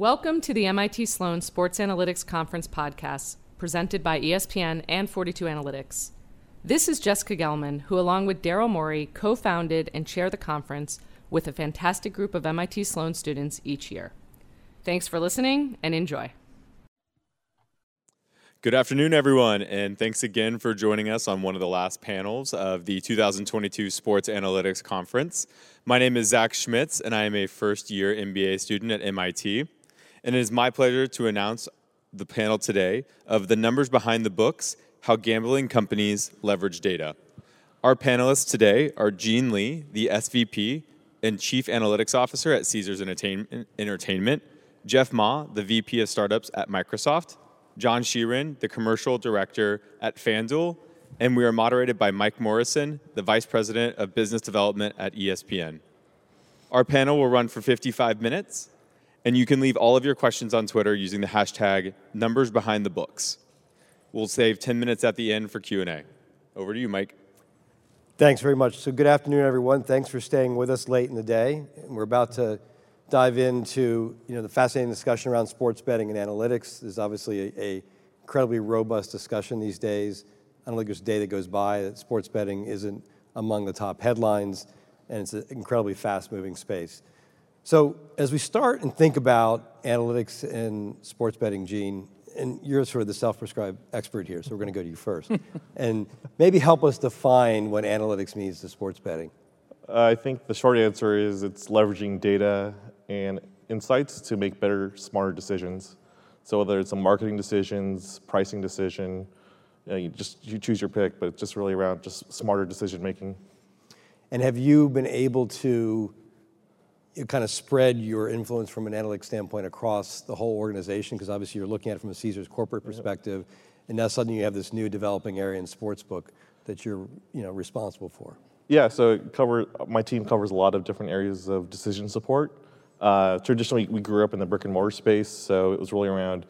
Welcome to the MIT Sloan Sports Analytics Conference podcast, presented by ESPN and 42 Analytics. This is Jessica Gelman, who, along with Daryl Morey, co founded and chair the conference with a fantastic group of MIT Sloan students each year. Thanks for listening and enjoy. Good afternoon, everyone, and thanks again for joining us on one of the last panels of the 2022 Sports Analytics Conference. My name is Zach Schmitz, and I am a first year MBA student at MIT. And it is my pleasure to announce the panel today of the numbers behind the books How Gambling Companies Leverage Data. Our panelists today are Gene Lee, the SVP and Chief Analytics Officer at Caesars Entertainment, Jeff Ma, the VP of Startups at Microsoft, John Sheeran, the Commercial Director at FanDuel, and we are moderated by Mike Morrison, the Vice President of Business Development at ESPN. Our panel will run for 55 minutes, and you can leave all of your questions on Twitter using the hashtag numbers behind the books. We'll save 10 minutes at the end for Q&A. Over to you, Mike. Thanks very much. So good afternoon, everyone. Thanks for staying with us late in the day. We're about to dive into you know the fascinating discussion around sports betting and analytics. There's obviously a, a incredibly robust discussion these days. I don't think there's a day that goes by that sports betting isn't among the top headlines, and it's an incredibly fast-moving space. So as we start and think about analytics and sports betting, Gene, and you're sort of the self-prescribed expert here, so we're going to go to you first, and maybe help us define what analytics means to sports betting. I think the short answer is it's leveraging data and insights to make better, smarter decisions. So whether it's a marketing decisions, pricing decision, you, know, you just you choose your pick, but it's just really around just smarter decision making. And have you been able to you kind of spread your influence from an analytics standpoint across the whole organization? Because obviously you're looking at it from a Caesars corporate perspective, and now suddenly you have this new developing area in sportsbook that you're you know responsible for. Yeah, so cover my team covers a lot of different areas of decision support. Uh, traditionally, we grew up in the brick and mortar space, so it was really around,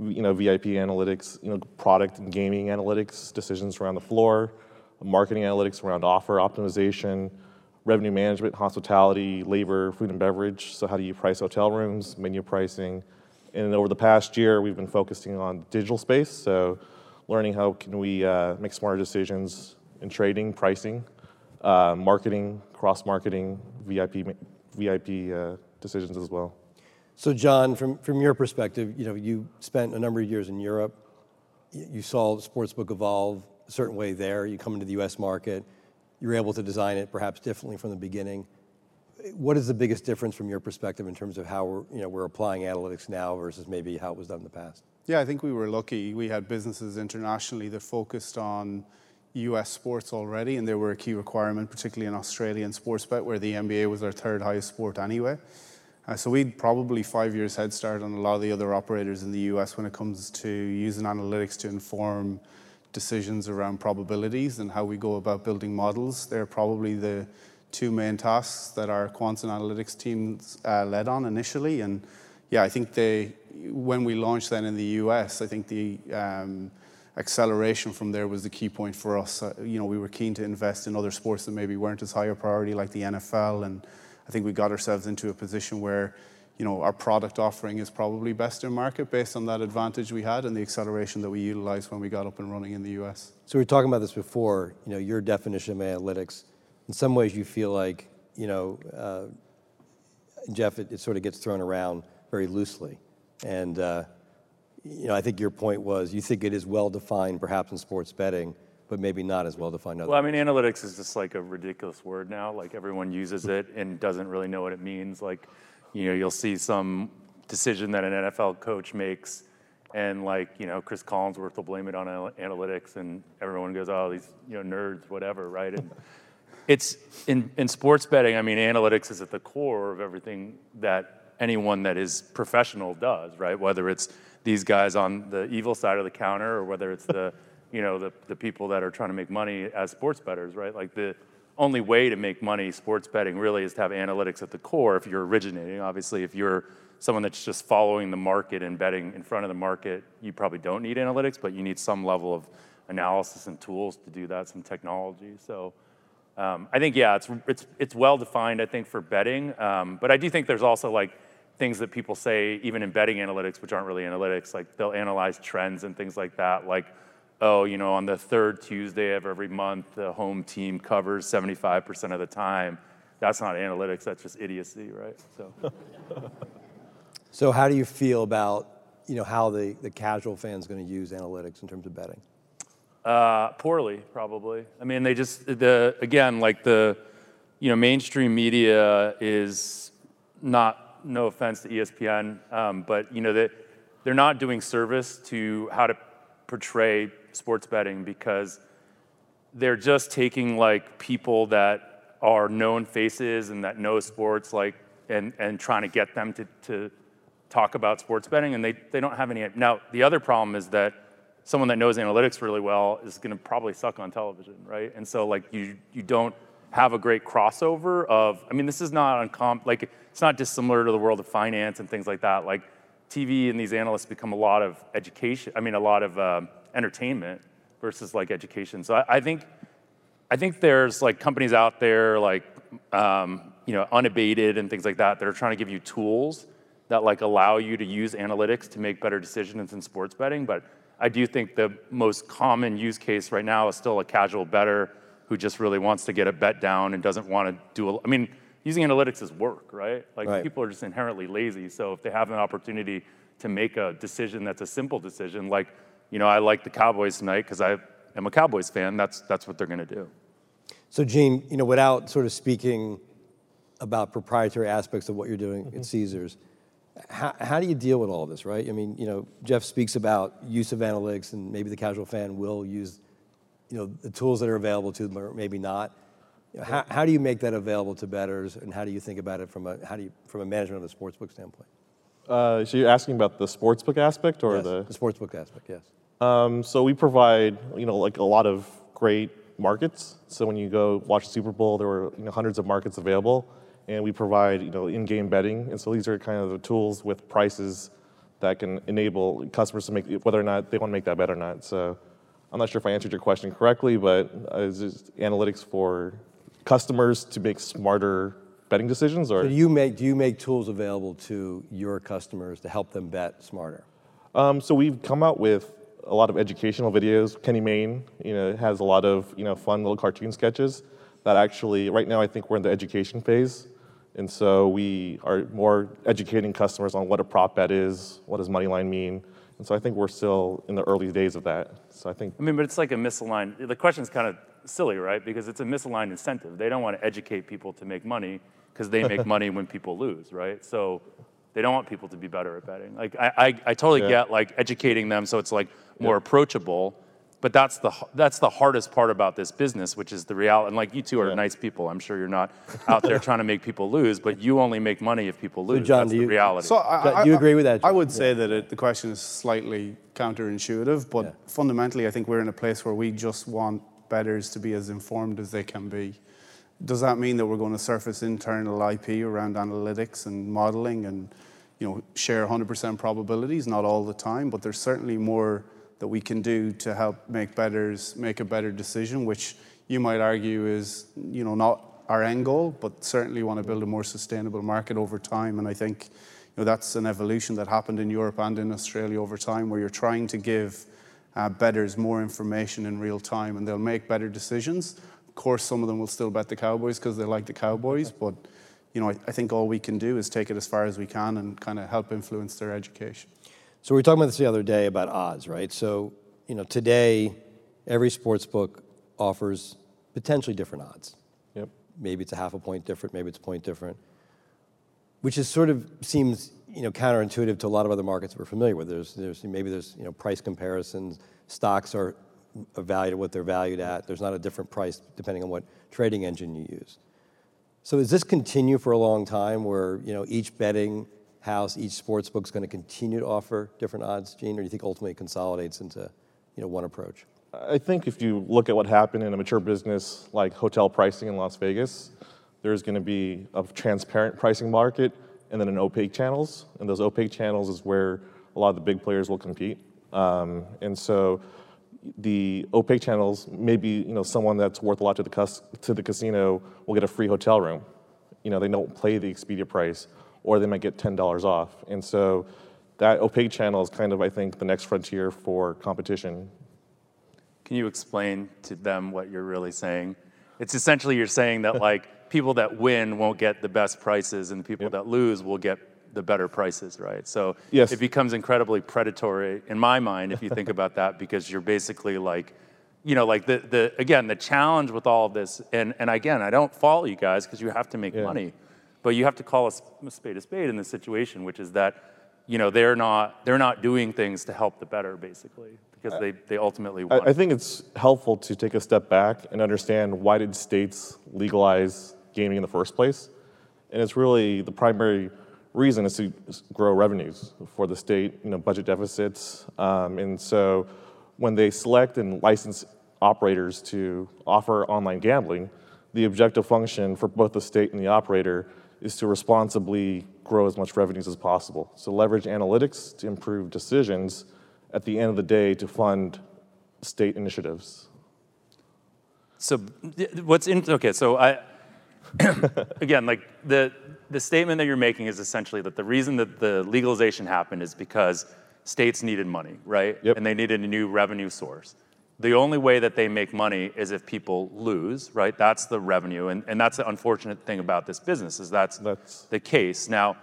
you know, VIP analytics, you know, product and gaming analytics, decisions around the floor, marketing analytics around offer optimization, revenue management, hospitality, labor, food and beverage. So how do you price hotel rooms, menu pricing, and over the past year, we've been focusing on digital space. So learning how can we uh, make smarter decisions in trading, pricing, uh, marketing, cross marketing, VIP, VIP. Uh, decisions as well. So, John, from, from your perspective, you know, you spent a number of years in Europe. You saw sportsbook evolve a certain way there. You come into the U.S. market. You were able to design it perhaps differently from the beginning. What is the biggest difference from your perspective in terms of how we're, you know, we're applying analytics now versus maybe how it was done in the past? Yeah, I think we were lucky. We had businesses internationally that focused on US sports already, and they were a key requirement, particularly in Australian Sportsbet, where the NBA was our third highest sport anyway. Uh, so we'd probably five years head start on a lot of the other operators in the US when it comes to using analytics to inform decisions around probabilities and how we go about building models. They're probably the two main tasks that our quants and analytics teams uh, led on initially. And yeah, I think they, when we launched then in the US, I think the um, acceleration from there was the key point for us. Uh, you know, we were keen to invest in other sports that maybe weren't as high a priority, like the NFL and I think we got ourselves into a position where you know, our product offering is probably best in market based on that advantage we had and the acceleration that we utilized when we got up and running in the US. So we were talking about this before, you know, your definition of analytics. In some ways you feel like, you know, uh, Jeff, it, it, sort of gets thrown around very loosely. And, uh, you know, I think your point was you think it is well defined perhaps in sports betting, but maybe not as well defined. Well, I mean, analytics is just like a ridiculous word now. Like everyone uses it and doesn't really know what it means. Like, you know, you'll see some decision that an NFL coach makes, and like, you know, Chris Collinsworth will blame it on analytics, and everyone goes, "Oh, these you know nerds, whatever," right? And it's in in sports betting. I mean, analytics is at the core of everything that anyone that is professional does, right? Whether it's these guys on the evil side of the counter, or whether it's the you know, the, the people that are trying to make money as sports bettors, right? Like the only way to make money sports betting really is to have analytics at the core if you're originating. Obviously, if you're someone that's just following the market and betting in front of the market, you probably don't need analytics, but you need some level of analysis and tools to do that, some technology. So um, I think, yeah, it's, it's, it's well defined, I think, for betting. Um, but I do think there's also like things that people say, even in betting analytics, which aren't really analytics, like they'll analyze trends and things like that. Like, oh, you know, on the third Tuesday of every month, the home team covers 75% of the time. That's not analytics, that's just idiocy, right? So, So how do you feel about, you know, how the, the casual fan's going to use analytics in terms of betting? uh, poorly, probably. I mean, they just, the, again, like the, you know, mainstream media is not, no offense to ESPN, um, but, you know, they, they're not doing service to how to portray sports betting because they're just taking like people that are known faces and that know sports like and and trying to get them to to talk about sports betting and they they don't have any now the other problem is that someone that knows analytics really well is going to probably suck on television right? And so like you you don't have a great crossover of i mean this is not uncom like it's not dissimilar to the world of finance and things like that. Like tv and these analysts become a lot of education i mean a lot of um, entertainment versus like education so I, I think I think there's like companies out there like um, you know unabated and things like that that are trying to give you tools that like allow you to use analytics to make better decisions in sports betting. But I do think the most common use case right now is still a casual better who just really wants to get a bet down and doesn't want to do. A, I mean, using analytics is work, right? Like Right. people are just inherently lazy. So if they have an opportunity to make a decision that's a simple decision, like you know I like the Cowboys tonight because I am a Cowboys fan. That's that's what they're going to do. So, Gene, you know, without sort of speaking about proprietary aspects of what you're doing at Caesars, how, how do you deal with all this, right? I mean, you know, Jeff speaks about use of analytics, and maybe the casual fan will use, you know, the tools that are available to them, or maybe not. You know, how, how do you make that available to bettors, and how do you think about it from a how do you from a management of the sportsbook standpoint? Uh, so you're asking about the sportsbook aspect or Yes, the? the sportsbook aspect, yes. Um, so we provide, you know, like a lot of great markets. So when you go watch the Super Bowl, there were you know, hundreds of markets available, and we provide, you know, in-game betting. And so these are kind of the tools with prices that can enable customers to make whether or not they want to make that bet or not. So I'm not sure if I answered your question correctly, but uh, is this analytics for customers to make smarter betting decisions, or? So do you make do you make tools available to your customers to help them bet smarter? Um, so we've come out with a lot of educational videos. Kenny Mayne, you know, has a lot of you know fun little cartoon sketches that actually right now I think we're in the education phase, and so we are more educating customers on what a prop bet is, what does moneyline mean, and so I think we're still in the early days of that. So I think I mean, but it's like a misaligned. The question's kind of silly, right? Because it's a misaligned incentive. They don't want to educate people to make money because they make money when people lose, right? So they don't want people to be better at betting. Like I, I, I totally Yeah. get like educating them so it's like more approachable. But that's the that's the hardest part about this business, which is the reality. And like you two are Yeah. nice people. I'm sure you're not out there trying to make people lose, but you only make money if people lose. John, that's do the you- reality. So I, Do I- you I- agree with that, I John? would say that it, the question is slightly counterintuitive, but Yeah. fundamentally, I think we're in a place where we just want bettors to be as informed as they can be. Does that mean that we're going to surface internal IP around analytics and modeling and you know share 100% probabilities? Not all the time, but there's certainly more that we can do to help make bettors make a better decision, which you might argue is you know not our end goal, but certainly want to build a more sustainable market over time. And I think you know, that's an evolution that happened in Europe and in Australia over time, where you're trying to give uh, bettors more information in real time, and they'll make better decisions. Of course, some of them will still bet the Cowboys because they like the Cowboys, but you know, I, I think all we can do is take it as far as we can and kind of help influence their education. So we were talking about this the other day about odds, right? So, you know, today every sports book offers potentially different odds. yep. Maybe it's a half a point different, maybe it's a point different, which is sort of seems, you know, counterintuitive to a lot of other markets we're familiar with. There's, there's maybe there's, you know, price comparisons, stocks are valued at what they're valued at. There's not a different price depending on what trading engine you use. So does this continue for a long time where, you know, each betting house, each sports book is going to continue to offer different odds, Gene, or do you think ultimately it consolidates into, you know, one approach? I think if you look at what happened in a mature business like hotel pricing in Las Vegas, there's going to be a transparent pricing market and then an opaque channels. And those opaque channels is where a lot of the big players will compete. Um, and so the opaque channels, maybe you know someone that's worth a lot to the cus- to the casino will get a free hotel room. You know they don't play the Expedia price, or they might get $10 off. And so that opaque channel is kind of, I think, the next frontier for competition. Can you explain to them what you're really saying? It's essentially you're saying that like people that win won't get the best prices and the people that lose will get the better prices, right? So Yes. it becomes incredibly predatory in my mind if you think about that because you're basically like, you know, like the, the again, the challenge with all of this, and, and again, I don't follow you guys because you have to make Yeah. money, but you have to call a spade a spade in this situation, which is that, you know, they're not, they're not doing things to help the better basically because they, they ultimately I. I think it's helpful to take a step back and understand why did states legalize gaming in the first place? And it's really the primary reason is to grow revenues for the state, you know, budget deficits. Um, and so when they select and license operators to offer online gambling, the objective function for both the state and the operator is to responsibly grow as much revenues as possible. So leverage analytics to improve decisions at the end of the day to fund state initiatives. So what's in okay? So I again like the the statement that you're making is essentially that the reason that the legalization happened is because states needed money, right? Yep. And they needed a new revenue source. The only way that they make money is if people lose, right? That's the revenue, and, and that's the unfortunate thing about this business is that's, That's- the case. Now,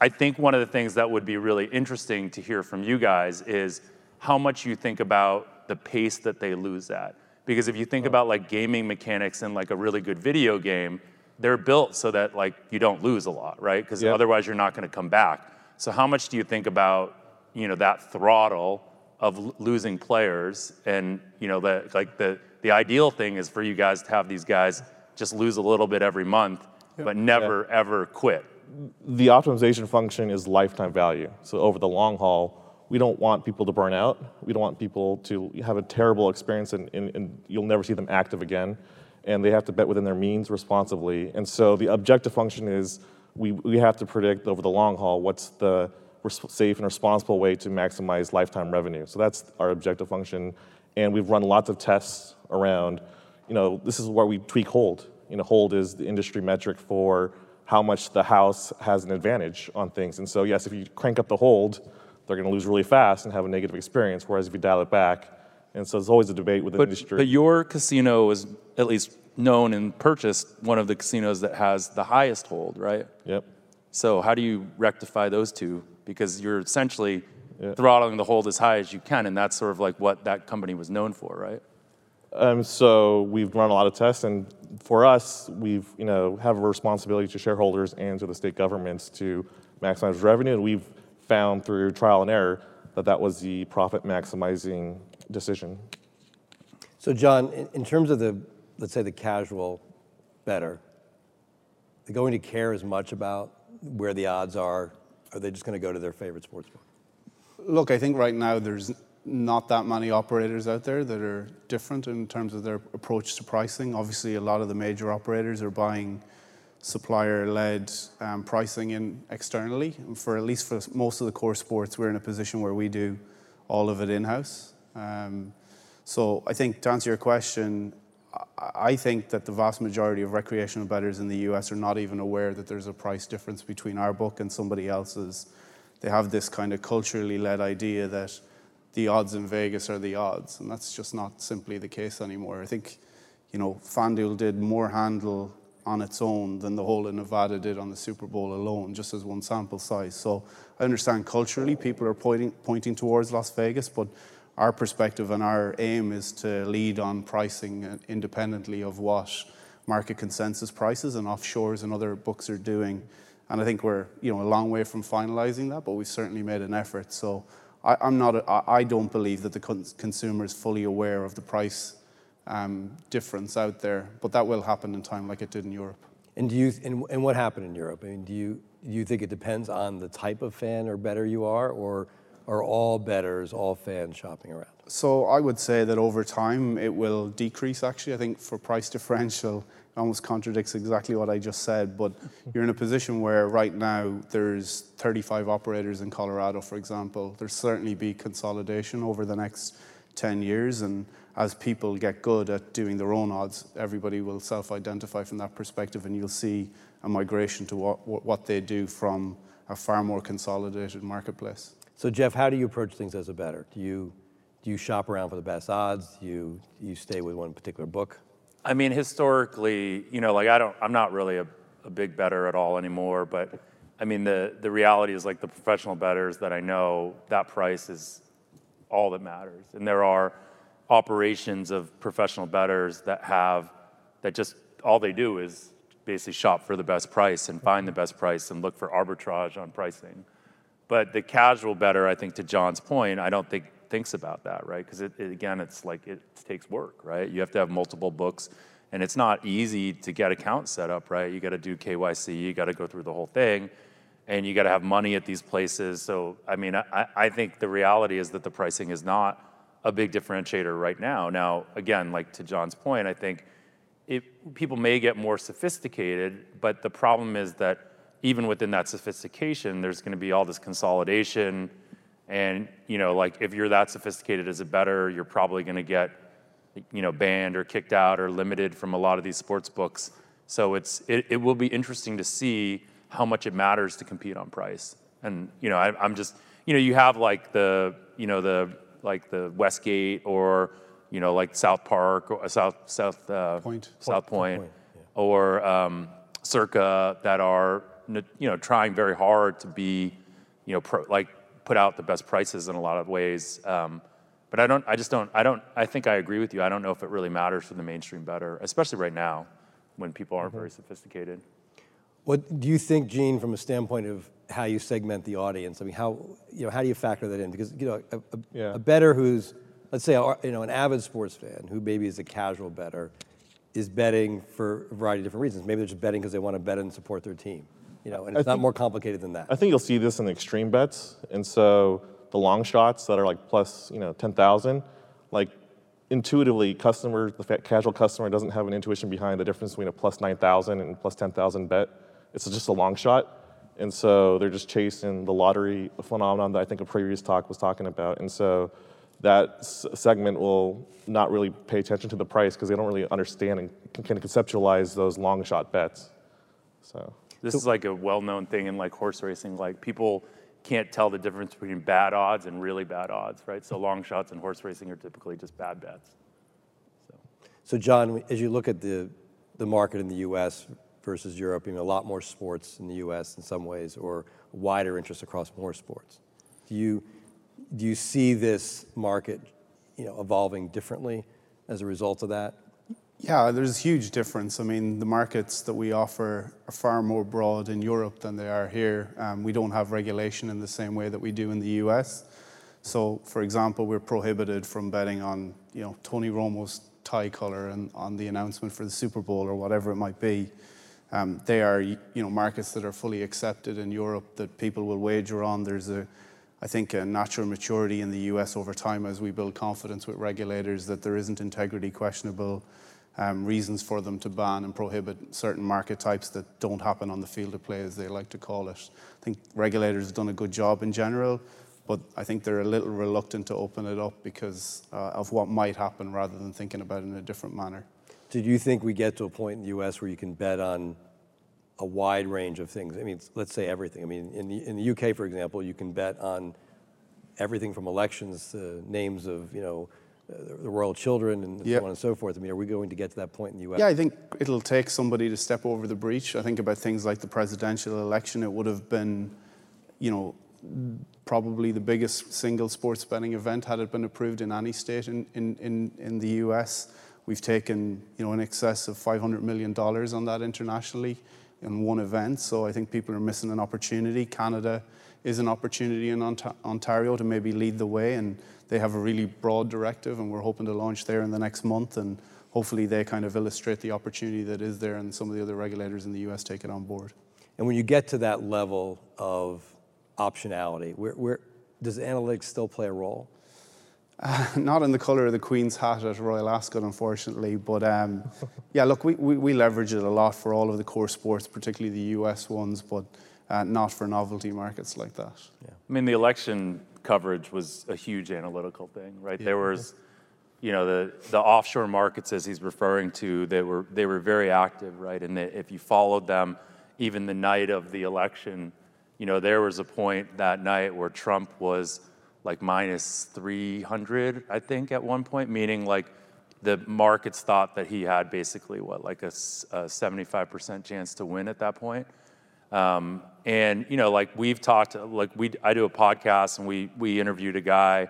I think one of the things that would be really interesting to hear from you guys is how much you think about the pace that they lose at. Because if you think oh. about like gaming mechanics in like a really good video game, they're built so that like you don't lose a lot, right? Because Yep. otherwise you're not going to come back. So how much do you think about you know that throttle of l- losing players and you know the like the the ideal thing is for you guys to have these guys just lose a little bit every month, but never ever quit. The optimization function is lifetime value. So over the long haul, we don't want people to burn out. We don't want people to have a terrible experience and, and, and you'll never see them active again. And they have to bet within their means responsibly. And so the objective function is we, we have to predict over the long haul what's the safe and responsible way to maximize lifetime revenue. So that's our objective function. And we've run lots of tests around, you know, this is where we tweak hold. You know, hold is the industry metric for how much the house has an advantage on things. And so, yes, if you crank up the hold, they're going to lose really fast and have a negative experience. Whereas if you dial it back, and so there's always a debate with the But, industry. but your casino is at least known and purchased one of the casinos that has the highest hold, right? yep. So how do you rectify those two? Because you're essentially throttling the hold as high as you can, and that's sort of like what that company was known for, right? Um, so we've run a lot of tests, and for us, we've you know have a responsibility to shareholders and to the state governments to maximize revenue, and we've found through trial and error that that was the profit maximizing decision. So, John, in, in terms of the, let's say, the casual better, they're going to care as much about where the odds are? Are they just going to go to their favorite sports book? Look, I think right now there's not that many operators out there that are different in terms of their approach to pricing. Obviously, a lot of the major operators are buying supplier-led um, pricing in externally. And for at least for most of the core sports, we're in a position where we do all of it in-house. Um, so I think to answer your question, I- think that the vast majority of recreational bettors in the US are not even aware that there's a price difference between our book and somebody else's. They have this kind of culturally led idea that the odds in Vegas are the odds, and that's just not simply the case anymore. I think, you know, FanDuel did more handle on its own than the whole of Nevada did on the Super Bowl alone, just as one sample size. So I understand culturally people are pointing, pointing towards Las Vegas, but our perspective and our aim is to lead on pricing independently of what market consensus prices and offshores and other books are doing. And I think we're you know a long way from finalizing that, but we've certainly made an effort. So I, I'm not. A, I don't believe that the con- consumer is fully aware of the price um, difference out there, but that will happen in time, like it did in Europe. And do you and, and what happened in Europe? I mean, do you do you think it depends on the type of fan or better you are, or are all betters, all fans shopping around? So I would say that over time it will decrease. Actually, I think for price differential, it almost contradicts exactly what I just said. But you're in a position where right now there's 35 operators in Colorado, for example. There'll certainly be consolidation over the next 10 years, and as people get good at doing their own odds, everybody will self-identify from that perspective, and you'll see a migration to what, what they do from a far more consolidated marketplace. So Jeff, how do you approach things as a bettor? Do you do you shop around for the best odds? Do you do you stay with one particular book? I mean, historically, you know, like I don't, I'm not really a, a big bettor at all anymore. But I mean, the the reality is like the professional bettors that I know, that price is all that matters. And there are operations of professional bettors that have that just all they do is basically shop for the best price and find the best price and look for arbitrage on pricing. But the casual better, I think, to John's point, I don't think thinks about that, right? Because it, it, again, it's like it takes work, right? You have to have multiple books, and it's not easy to get accounts set up, right? You got to do KYC, you got to go through the whole thing, and you got to have money at these places. So, I mean, I, I think the reality is that the pricing is not a big differentiator right now. Now, again, like to John's point, I think it, people may get more sophisticated, but the problem is that even within that sophistication, there's going to be all this consolidation. And you know, like if you're that sophisticated as a bettor, you're probably going to get, you know, banned or kicked out or limited from a lot of these sports books. So it's it, it will be interesting to see how much it matters to compete on price. And you know, I, I'm just, you know, you have like the, you know, the like the Westgate or you know, like South Park, or South South uh, Point. South Point, Point yeah. or um, Circa that are you know trying very hard to be you know pro, like put out the best prices in a lot of ways. Um, but I don't. I just don't. I don't. I think I agree with you. I don't know if it really matters for the mainstream bettor, especially right now, when people aren't mm-hmm. very sophisticated. What do you think, Gene, from a standpoint of how you segment the audience? I mean, how you know how do you factor that in? Because you know, a, a, yeah. a bettor who's let's say you know an avid sports fan who maybe is a casual bettor is betting for a variety of different reasons. Maybe they're just betting because they want to bet and support their team. You know, and it's not more complicated than that. I think you'll see this in the extreme bets, and so the long shots that are like plus you know ten thousand, like intuitively, customer the casual customer doesn't have an intuition behind the difference between a 9,000 and plus 10,000 bet. It's just a long shot, and so they're just chasing the lottery phenomenon that I think a previous talk was talking about, and so that segment will not really pay attention to the price because they don't really understand and can conceptualize those long shot bets. So this is like a well-known thing in like horse racing. Like people can't tell the difference between bad odds and really bad odds, right? So long shots in horse racing are typically just bad bets. So, so John, as you look at the the market in the U.S. versus Europe, you know, a lot more sports in the U.S. in some ways, or wider interest across more sports. Do you do you see this market, you know, evolving differently as a result of that? Yeah, there's a huge difference. I mean, the markets that we offer are far more broad in Europe than they are here. Um, we don't have regulation in the same way that we do in the US. So, for example, we're prohibited from betting on, you know, Tony Romo's tie color and on the announcement for the Super Bowl or whatever it might be. Um, they are, you know, markets that are fully accepted in Europe that people will wager on. There's a I think a natural maturity in the US over time as we build confidence with regulators that there isn't integrity questionable um, reasons for them to ban and prohibit certain market types that don't happen on the field of play, as they like to call it. I think regulators have done a good job in general, but I think they're a little reluctant to open it up because uh, of what might happen rather than thinking about it in a different manner. Do you think we get to a point in the US where you can bet on a wide range of things. I mean, let's say everything. I mean, in the, in the UK, for example, you can bet on everything from elections to names of, you know, the royal children and yep. so on and so forth. I mean, are we going to get to that point in the US? Yeah, I think it'll take somebody to step over the breach. I think about things like the presidential election. It would have been, you know, probably the biggest single sports betting event had it been approved in any state in, in, in, in the US. We've taken, you know, in excess of $500 million on that internationally in one event. So I think people are missing an opportunity. Canada is an opportunity in Ontario to maybe lead the way, and they have a really broad directive, and we're hoping to launch there in the next month. And hopefully, they kind of illustrate the opportunity that is there, and some of the other regulators in the U.S. take it on board. And when you get to that level of optionality, where, where does analytics still play a role? Uh, not in the colour of the Queen's hat at Royal Ascot, unfortunately. But um, yeah, look, we, we, we, leverage it a lot for all of the core sports, particularly the US ones, but uh, not for novelty markets like that. Yeah. I mean, the election coverage was a huge analytical thing, right? Yeah. There was, you know, the, the offshore markets, as he's referring to, they were, they were very active, right? And they, if you followed them, even the night of the election, you know, there was a point that night where Trump was like minus 300, I think, at one point, meaning like the markets thought that he had basically what, like a, a 75% chance to win at that point. Um, and you know, like we've talked, like we, I do a podcast and we we interviewed a guy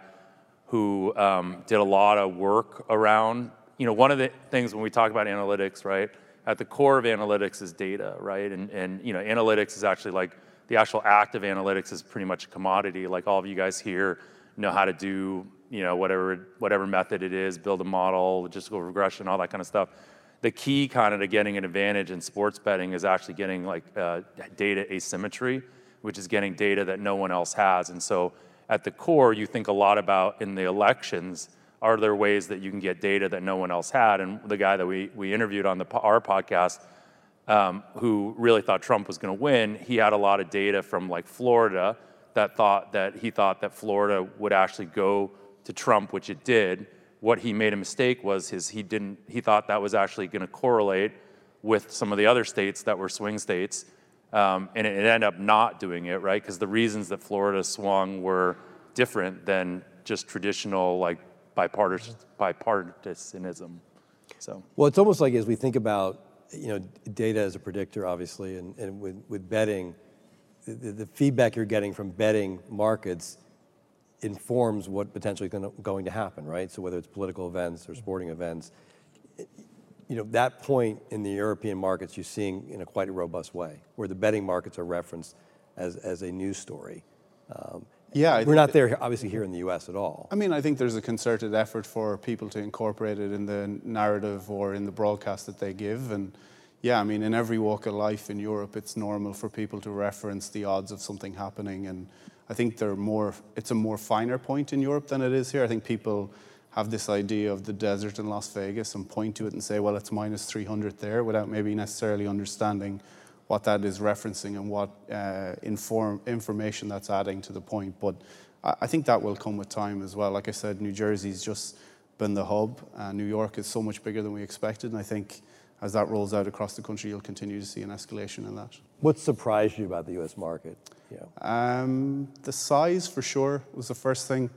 who um, did a lot of work around. You know, one of the things when we talk about analytics, right? At the core of analytics is data, right? And and you know, analytics is actually like the actual act of analytics is pretty much a commodity. Like all of you guys here know how to do, you know, whatever whatever method it is, build a model, logistical regression, all that kind of stuff the key kind of to getting an advantage in sports betting is actually getting like uh, data asymmetry, which is getting data that no one else has. And so at the core, you think a lot about in the elections, are there ways that you can get data that no one else had? And the guy that we, we interviewed on the, our podcast, um, who really thought Trump was going to win, he had a lot of data from like Florida that thought that he thought that Florida would actually go to Trump, which it did. What he made a mistake was his he didn't he thought that was actually going to correlate with some of the other states that were swing states, um, and it, it ended up not doing it right because the reasons that Florida swung were different than just traditional like bipartisan bipartisanism. So. Well, it's almost like as we think about you know data as a predictor, obviously, and, and with, with betting, the, the feedback you're getting from betting markets informs what potentially gonna, going to happen, right? So whether it's political events or sporting events, you know that point in the European markets you're seeing in a quite a robust way, where the betting markets are referenced as, as a news story. Um, Yeah, I we're not there obviously here in the U.S. at all. I mean, I think there's a concerted effort for people to incorporate it in the narrative or in the broadcast that they give. And yeah, I mean, in every walk of life in Europe, it's normal for people to reference the odds of something happening. And I think they're more, it's a more finer point in Europe than it is here. I think people have this idea of the desert in Las Vegas and point to it and say, well, it's minus 300 there without maybe necessarily understanding what that is referencing and what uh, inform, information that's adding to the point. But I, I think that will come with time as well. Like I said, New Jersey's just been the hub. Uh, New York is so much bigger than we expected, and I think as that rolls out across the country, you'll continue to see an escalation in that. What surprised you about the U.S. market? Yeah. Um, the size, for sure, was the first thing.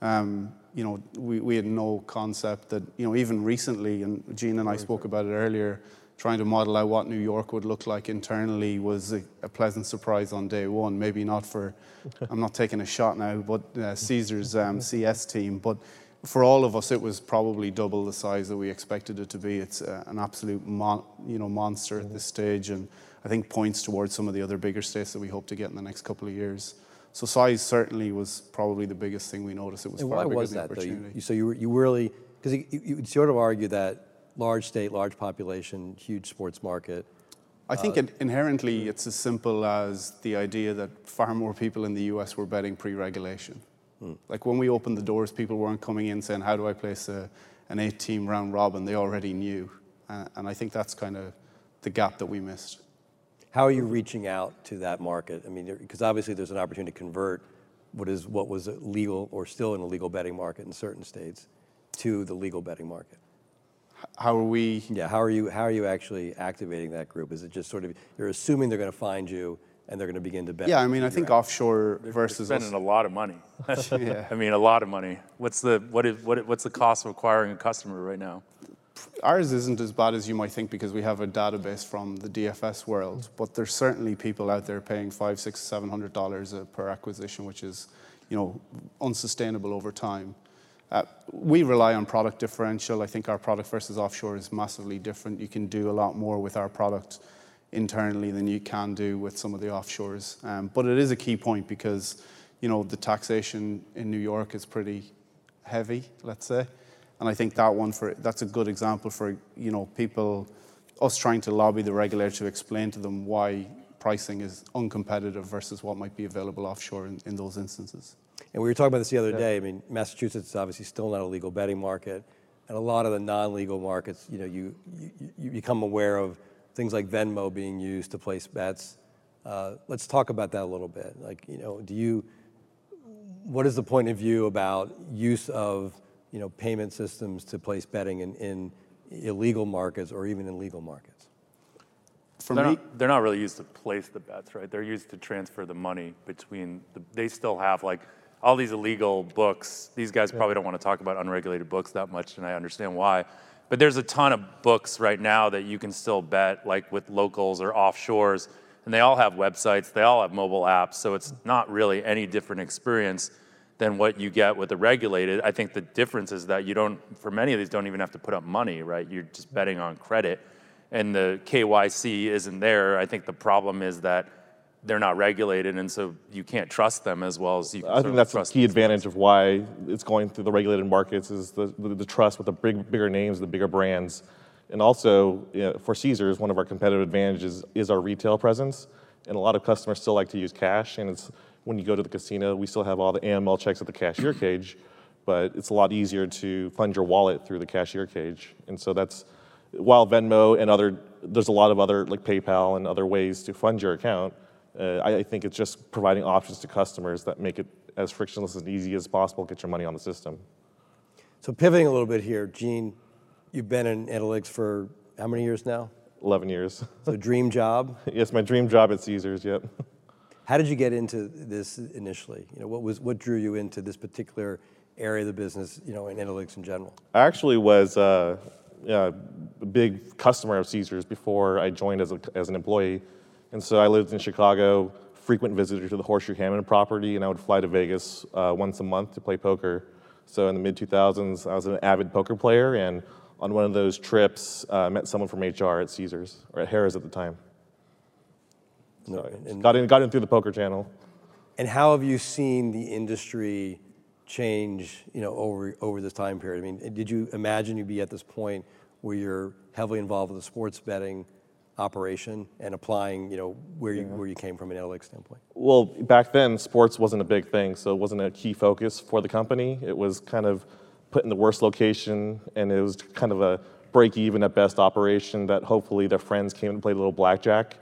Um, you know, we, we had no concept that, you know, even recently, and Gene and I spoke about it earlier, trying to model out what New York would look like internally was a, a pleasant surprise on day one. Maybe not for, I'm not taking a shot now, but uh, Caesar's um, CS team. But for all of us, it was probably double the size that we expected it to be. It's uh, an absolute mon- you know, monster at this stage, and I think points towards some of the other bigger states that we hope to get in the next couple of years. So size certainly was probably the biggest thing we noticed. It was And far why bigger was that, though? You- so you, were- you really, because you, you would sort of argue that large state, large population, huge sports market. I think Uh, it, inherently it's as simple as the idea that far more people in the US were betting pre-regulation. Hmm. Like when we opened the doors, people weren't coming in saying, "How do I place a, an eight-team round robin?" They already knew, uh, and I think that's kind of the gap that we missed. How are you reaching out to that market? I mean, because obviously there's an opportunity to convert what is what was legal or still an illegal betting market in certain states to the legal betting market. How are we? Yeah, how are you how are you actually activating that group? Is it just sort of you're assuming they're going to find you and they're going to begin to bet? Yeah, I mean, I think offshore versus us. spending a lot of money. Yeah. I mean, a lot of money. What's the what is what what's the cost of acquiring a customer right now? Ours isn't as bad as you might think because we have a database from the DFS world, but there's certainly people out there paying five, six, seven hundred dollars uh, per acquisition, which is, you know, unsustainable over time. Uh, we rely on product differential. I think our product versus offshore is massively different. You can do a lot more with our product internally than you can do with some of the offshores. Um, but it is a key point because, you know, the taxation in New York is pretty heavy, let's say. And I think that one for that's a good example for you know people, us trying to lobby the regulator to explain to them why pricing is uncompetitive versus what might be available offshore in, in those instances. And we were talking about this the other day. I mean, Massachusetts is obviously still not a legal betting market, and a lot of the non-legal markets, you know, you you, you become aware of things like Venmo being used to place bets. Uh, let's talk about that a little bit. Like, you know, do you? What is the point of view about use of you know payment systems to place betting in, in illegal markets or even in legal markets? for they're me, not, they're not really used to place the bets, right? They're used to transfer the money between. The, they still have like all these illegal books. These guys probably don't want to talk about unregulated books that much, and I understand why. But there's a ton of books right now that you can still bet, like with locals or offshores, and they all have websites. They all have mobile apps, so it's not really any different experience than what you get with the regulated. I think the difference is that you don't, for many of these, don't even have to put up money, right? You're just betting on credit and the KYC isn't there. I think the problem is that they're not regulated, and so you can't trust them as well as you. Can trust. I think that's the key advantage of why it's going through the regulated markets is the, the, the trust with the big, bigger names, the bigger brands. And also, you know, for Caesars, one of our competitive advantages is our retail presence. And a lot of customers still like to use cash. And it's when you go to the casino, we still have all the AML checks at the cashier cage, but it's a lot easier to fund your wallet through the cashier cage. And so that's while Venmo and other, there's a lot of other like PayPal and other ways to fund your account. Uh, I, I think it's just providing options to customers that make it as frictionless and easy as possible, to get your money on the system. So pivoting a little bit here, Gene, you've been in analytics for how many years now? 11 years. So dream job. yes, my dream job at Caesars, yep. How did you get into this initially? You know, what was what drew you into this particular area of the business, you know, in analytics in general? I actually was uh, a big customer of Caesars before I joined as, a, as an employee. And so I lived in Chicago, frequent visitor to the Horseshoe Hammond property, and I would fly to Vegas uh, once a month to play poker. So in the mid 2000s, I was an avid poker player, and on one of those trips, uh, met someone from HR at Caesars, or at Harrah's at the time. So and, got, in, got in through the poker channel. And how have you seen the industry change, you know, over over this time period? I mean, did you imagine you'd be at this point where you're heavily involved with the sports betting operation and applying, you know, where you, mm-hmm. where you came from an analytics standpoint? Well, back then, sports wasn't a big thing, so it wasn't a key focus for the company. It was kind of put in the worst location, and it was kind of a break even at best operation that hopefully their friends came and played a little blackjack,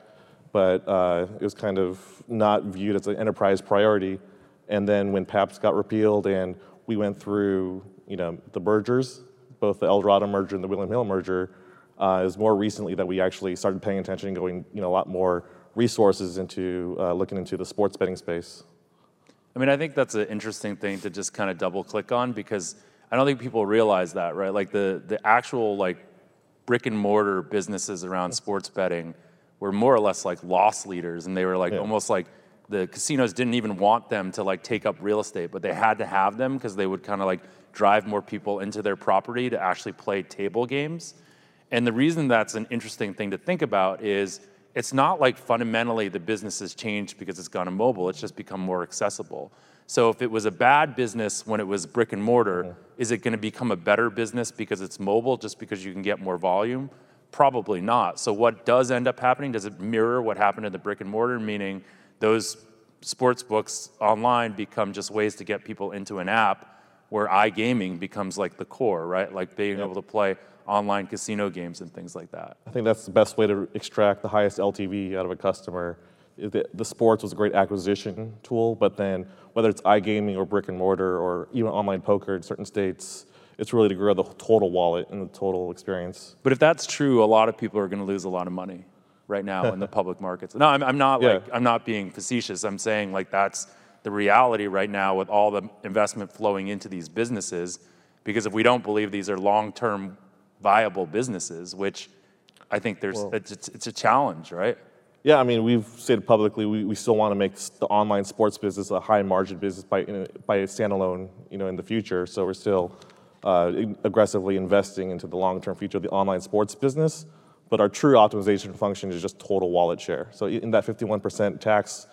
but uh, it was kind of not viewed as an enterprise priority. And then when PASPA got repealed and we went through, you know, the mergers, both the Eldorado merger and the William Hill merger, uh, is more recently that we actually started paying attention and going, you know, a lot more resources into uh, looking into the sports betting space. I mean, I think that's an interesting thing to just kind of double click on because I don't think people realize that, right? Like the the actual like brick and mortar businesses around sports betting were more or less like loss leaders, and they were like yeah. almost like the casinos didn't even want them to like take up real estate, but they had to have them because they would kind of like drive more people into their property to actually play table games. And the reason that's an interesting thing to think about is it's not like fundamentally the business has changed because it's gone to mobile, it's just become more accessible. So if it was a bad business when it was brick and mortar, mm-hmm. is it going to become a better business because it's mobile just because you can get more volume? Probably not. So what does end up happening? Does it mirror what happened in the brick and mortar, meaning those sports books online become just ways to get people into an app where iGaming becomes like the core, right? Like being yep. able to play online casino games and things like that. I think that's the best way to extract the highest LTV out of a customer. The, the sports was a great acquisition tool, but then whether it's iGaming or brick and mortar or even online poker in certain states, it's really to grow the total wallet and the total experience. But if that's true, a lot of people are going to lose a lot of money right now in the public markets. No, I'm, I'm not yeah. like I'm not being facetious. I'm saying like that's the reality right now with all the investment flowing into these businesses. Because if we don't believe these are long-term viable businesses, which I think there's well, it's, it's, a challenge, right? Yeah, I mean, we've said publicly we, we still want to make the online sports business a high margin business by by a standalone, you know, in the future. So we're still aggressively investing into the long-term future of the online sports business. But our true optimization function is just total wallet share. So in that 51% tax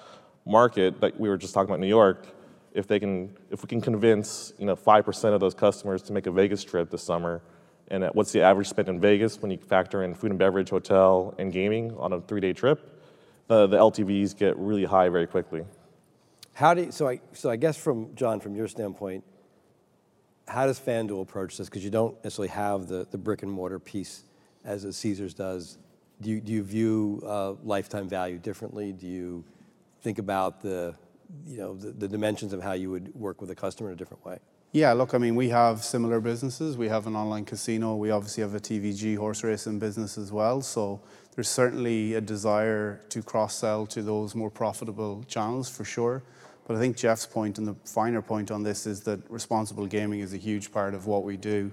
market that we were just talking about in New York, if they can, if we can convince you know 5% of those customers to make a Vegas trip this summer, and what's the average spend in Vegas when you factor in food and beverage, hotel, and gaming on a three-day trip, uh, the LTVs get really high very quickly. How do you, so I so I guess from John, from your standpoint, how does FanDuel approach this? Because you don't necessarily have the, the brick and mortar piece as a Caesars does. Do you, do you view uh, lifetime value differently? Do you think about the, you know, the, the, dimensions of how you would work with a customer in a different way? Yeah, look, I mean, we have similar businesses. We have an online casino. We obviously have a TVG horse racing business as well. So there's certainly a desire to cross sell to those more profitable channels for sure. But I think Jeff's point and the finer point on this is that responsible gaming is a huge part of what we do.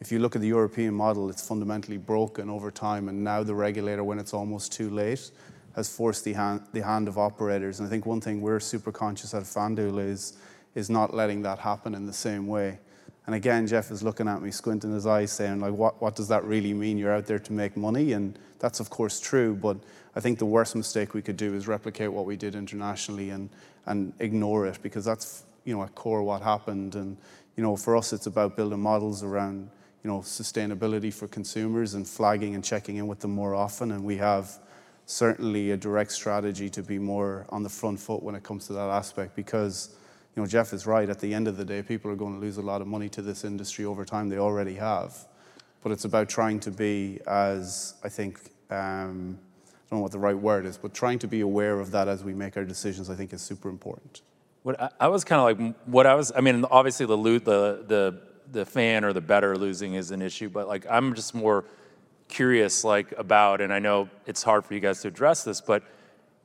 If you look at the European model, it's fundamentally broken over time, and now the regulator, when it's almost too late, has forced the hand, the hand of operators. And I think one thing we're super conscious at FanDuel is is not letting that happen in the same way. And again, Jeff is looking at me, squinting his eyes, saying, like, what, what does that really mean? You're out there to make money. And that's, of course, true. But I think the worst mistake we could do is replicate what we did internationally and, and ignore it because that's, you know, at core what happened. And, you know, for us, it's about building models around, you know, sustainability for consumers and flagging and checking in with them more often. And we have certainly a direct strategy to be more on the front foot when it comes to that aspect because you know, Jeff is right. At the end of the day, people are going to lose a lot of money to this industry over time. They already have. But it's about trying to be as, I think, um, don't know what the right word is, but trying to be aware of that as we make our decisions, I think is super important. What I, I was kind of like, what I was, I mean, obviously the, loot, the, the, the fan or the bettor losing is an issue, but like, I'm just more curious, like, about, and I know it's hard for you guys to address this, but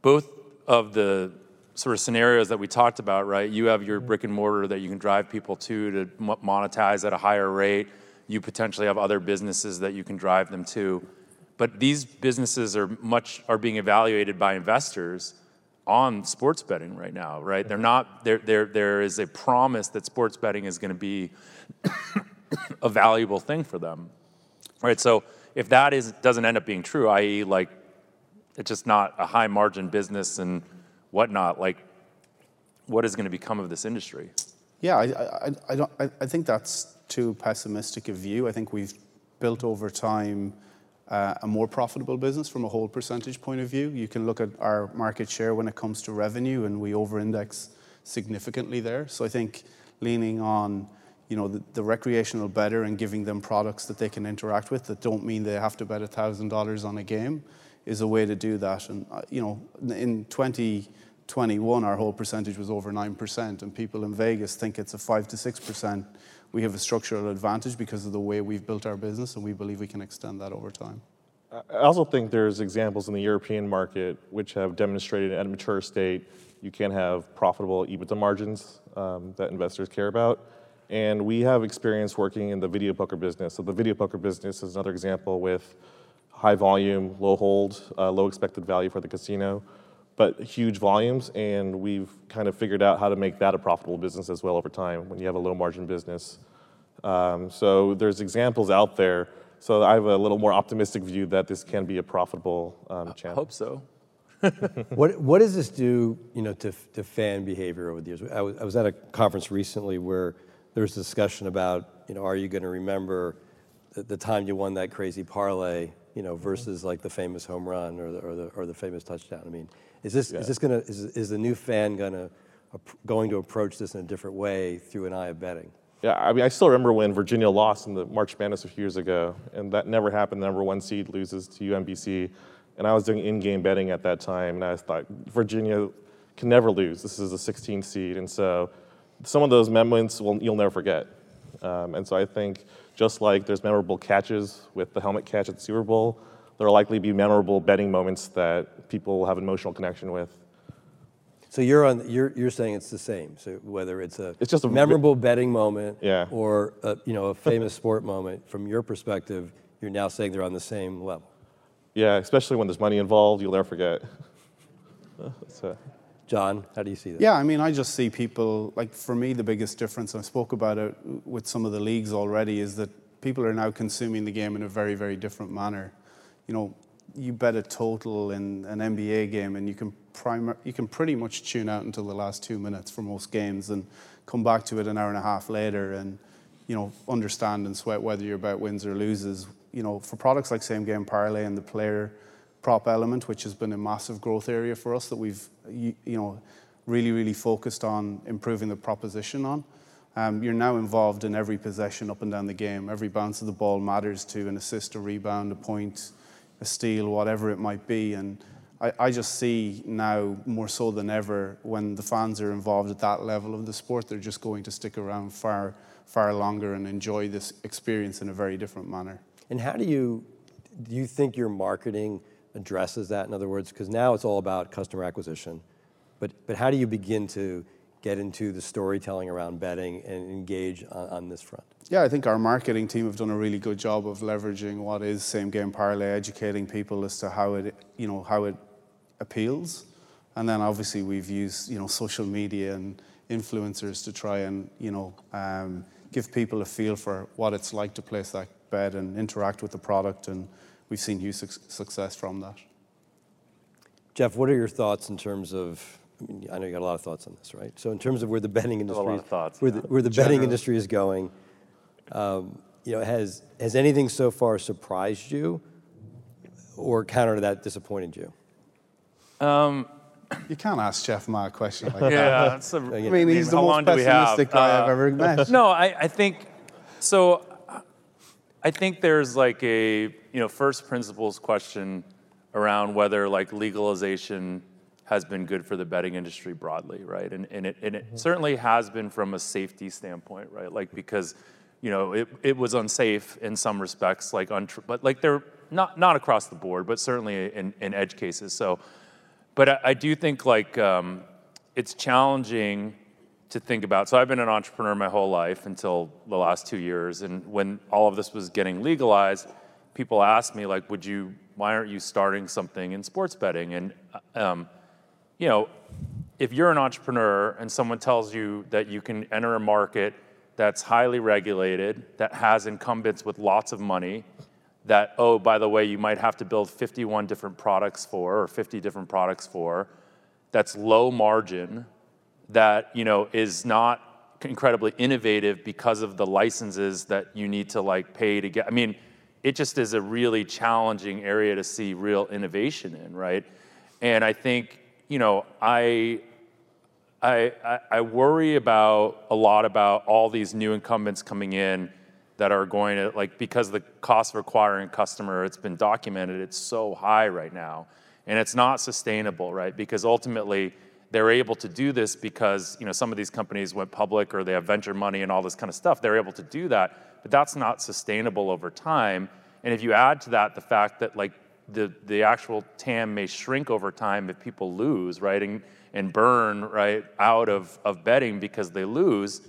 both of the sort of scenarios that we talked about, right? You have your mm-hmm. brick and mortar that you can drive people to to monetize at a higher rate. You potentially have other businesses that you can drive them to. But these businesses are much are being evaluated by investors on sports betting right now, right? They're not there there there is a promise that sports betting is going to be a valuable thing for them. Right? So if that is doesn't end up being true, i.e. like it's just not a high margin business and whatnot, like what is going to become of this industry? Yeah, I, I, I, don't, I, I think that's too pessimistic a view. I think we've built over time uh, a more profitable business from a hold percentage point of view. You can look at our market share when it comes to revenue, and we over-index significantly there. So I think leaning on you know the, recreational bettor and giving them products that they can interact with that don't mean they have to bet thousand dollars on a game is a way to do that. And, uh, you know, in 2021, our hold percentage was over 9%, and people in Vegas think it's a 5 to 6%. We have a structural advantage because of the way we've built our business, and we believe we can extend that over time. I also think there's examples in the European market which have demonstrated at a mature state you can have profitable EBITDA margins um, that investors care about. And we have experience working in the video poker business. So the video poker business is another example with high volume, low hold, uh, low expected value for the casino, but huge volumes. And we've kind of figured out how to make that a profitable business as well over time when you have a low margin business. Um, so there's examples out there. So I have a little more optimistic view that this can be a profitable um, channel. I hope so. what, what does this do, you know, to, to fan behavior over the years? I was, I was at a conference recently where there was a discussion about, you know, are you going to remember the, the time you won that crazy parlay you know, versus like the famous home run or the, or the, or the famous touchdown? I mean, is this, yeah. is this gonna, is, is the new fan gonna, going to approach this in a different way through an eye of betting? Yeah, I mean, I still remember when Virginia lost in the March Madness a few years ago, and that never happened. The number one seed loses to UMBC, and I was doing in-game betting at that time, and I thought Virginia can never lose. This is a 16 seed, and so some of those moments will, you'll never forget. Um, and so I think just like there's memorable catches with the helmet catch at the Super Bowl, there will likely be memorable betting moments that people will have an emotional connection with. So you're on. You're you're saying it's the same. So whether it's a it's just a memorable betting moment, yeah. or a, you know a famous sport moment, from your perspective, you're now saying they're on the same level. Yeah, especially when there's money involved, you'll never forget. so. John, how do you see that? Yeah, I mean, I just see people, like for me, the biggest difference, I spoke about it with some of the leagues already, is that people are now consuming the game in a very, very different manner. You know, you bet a total in an NBA game and you can, primar- you can pretty much tune out until the last two minutes for most games and come back to it an hour and a half later and, you know, understand and sweat whether your bet wins or loses. You know, for products like Same Game Parlay and the player prop element, which has been a massive growth area for us that we've you, you know really really focused on improving the proposition on. Um, you're now involved in every possession up and down the game. Every bounce of the ball matters to an assist, a rebound, a point, a steal, whatever it might be. And I, I just see now more so than ever when the fans are involved at that level of the sport, they're just going to stick around far, far longer and enjoy this experience in a very different manner. And how do you, do you think your marketing addresses that? In other words, because now it's all about customer acquisition, but, but how do you begin to get into the storytelling around betting and engage on, on this front? Yeah, I think our marketing team have done a really good job of leveraging what is same game parlay, educating people as to how it, you know, how it appeals. And then obviously we've used, you know, social media and influencers to try and, you know, um, give people a feel for what it's like to place that bet and interact with the product. And we've seen huge success from that. Jeff, what are your thoughts in terms of? I, mean, I know you got a lot of thoughts on this, right? So in terms of where the betting industry, a lot of thoughts, where, yeah. the, where the betting industry is going, um, you know, has has anything so far surprised you, or counter to that disappointed you? You can't ask Jeff Ma a question like that. Yeah, that's a, I mean, he's the most long have? pessimistic guy I've Uh, ever met. No, I, I think so. I think there's like a you know first principles question around whether like legalization has been good for the betting industry broadly, right? And and it and it certainly has been from a safety standpoint, right? Like because you know it, it was unsafe in some respects, like untr- but like they're not not across the board, but certainly in, in edge cases. So, but I, I do think like um, it's challenging to think about. So I've been an entrepreneur my whole life until the last two years, and when all of this was getting legalized, people asked me like, "Would you? Why aren't you starting something in sports betting?" And um, you know, if you're an entrepreneur and someone tells you that you can enter a market that's highly regulated, that has incumbents with lots of money, that oh by the way you might have to build 51 different products for or 50 different products for, that's low margin that you know is not incredibly innovative because of the licenses that you need to like pay to get i mean it just is a really challenging area to see real innovation in right? And i think you know i I, I, worry about a lot about all these new incumbents coming in that are going to like because the cost of acquiring a customer it's been documented it's so high right now. And it's not sustainable right? Because ultimately they're able to do this because you know some of these companies went public or they have venture money and all this kind of stuff. They're able to do that but that's not sustainable over time. And if you add to that the fact that like the the actual TAM may shrink over time if people lose right and and burn right out of of betting because they lose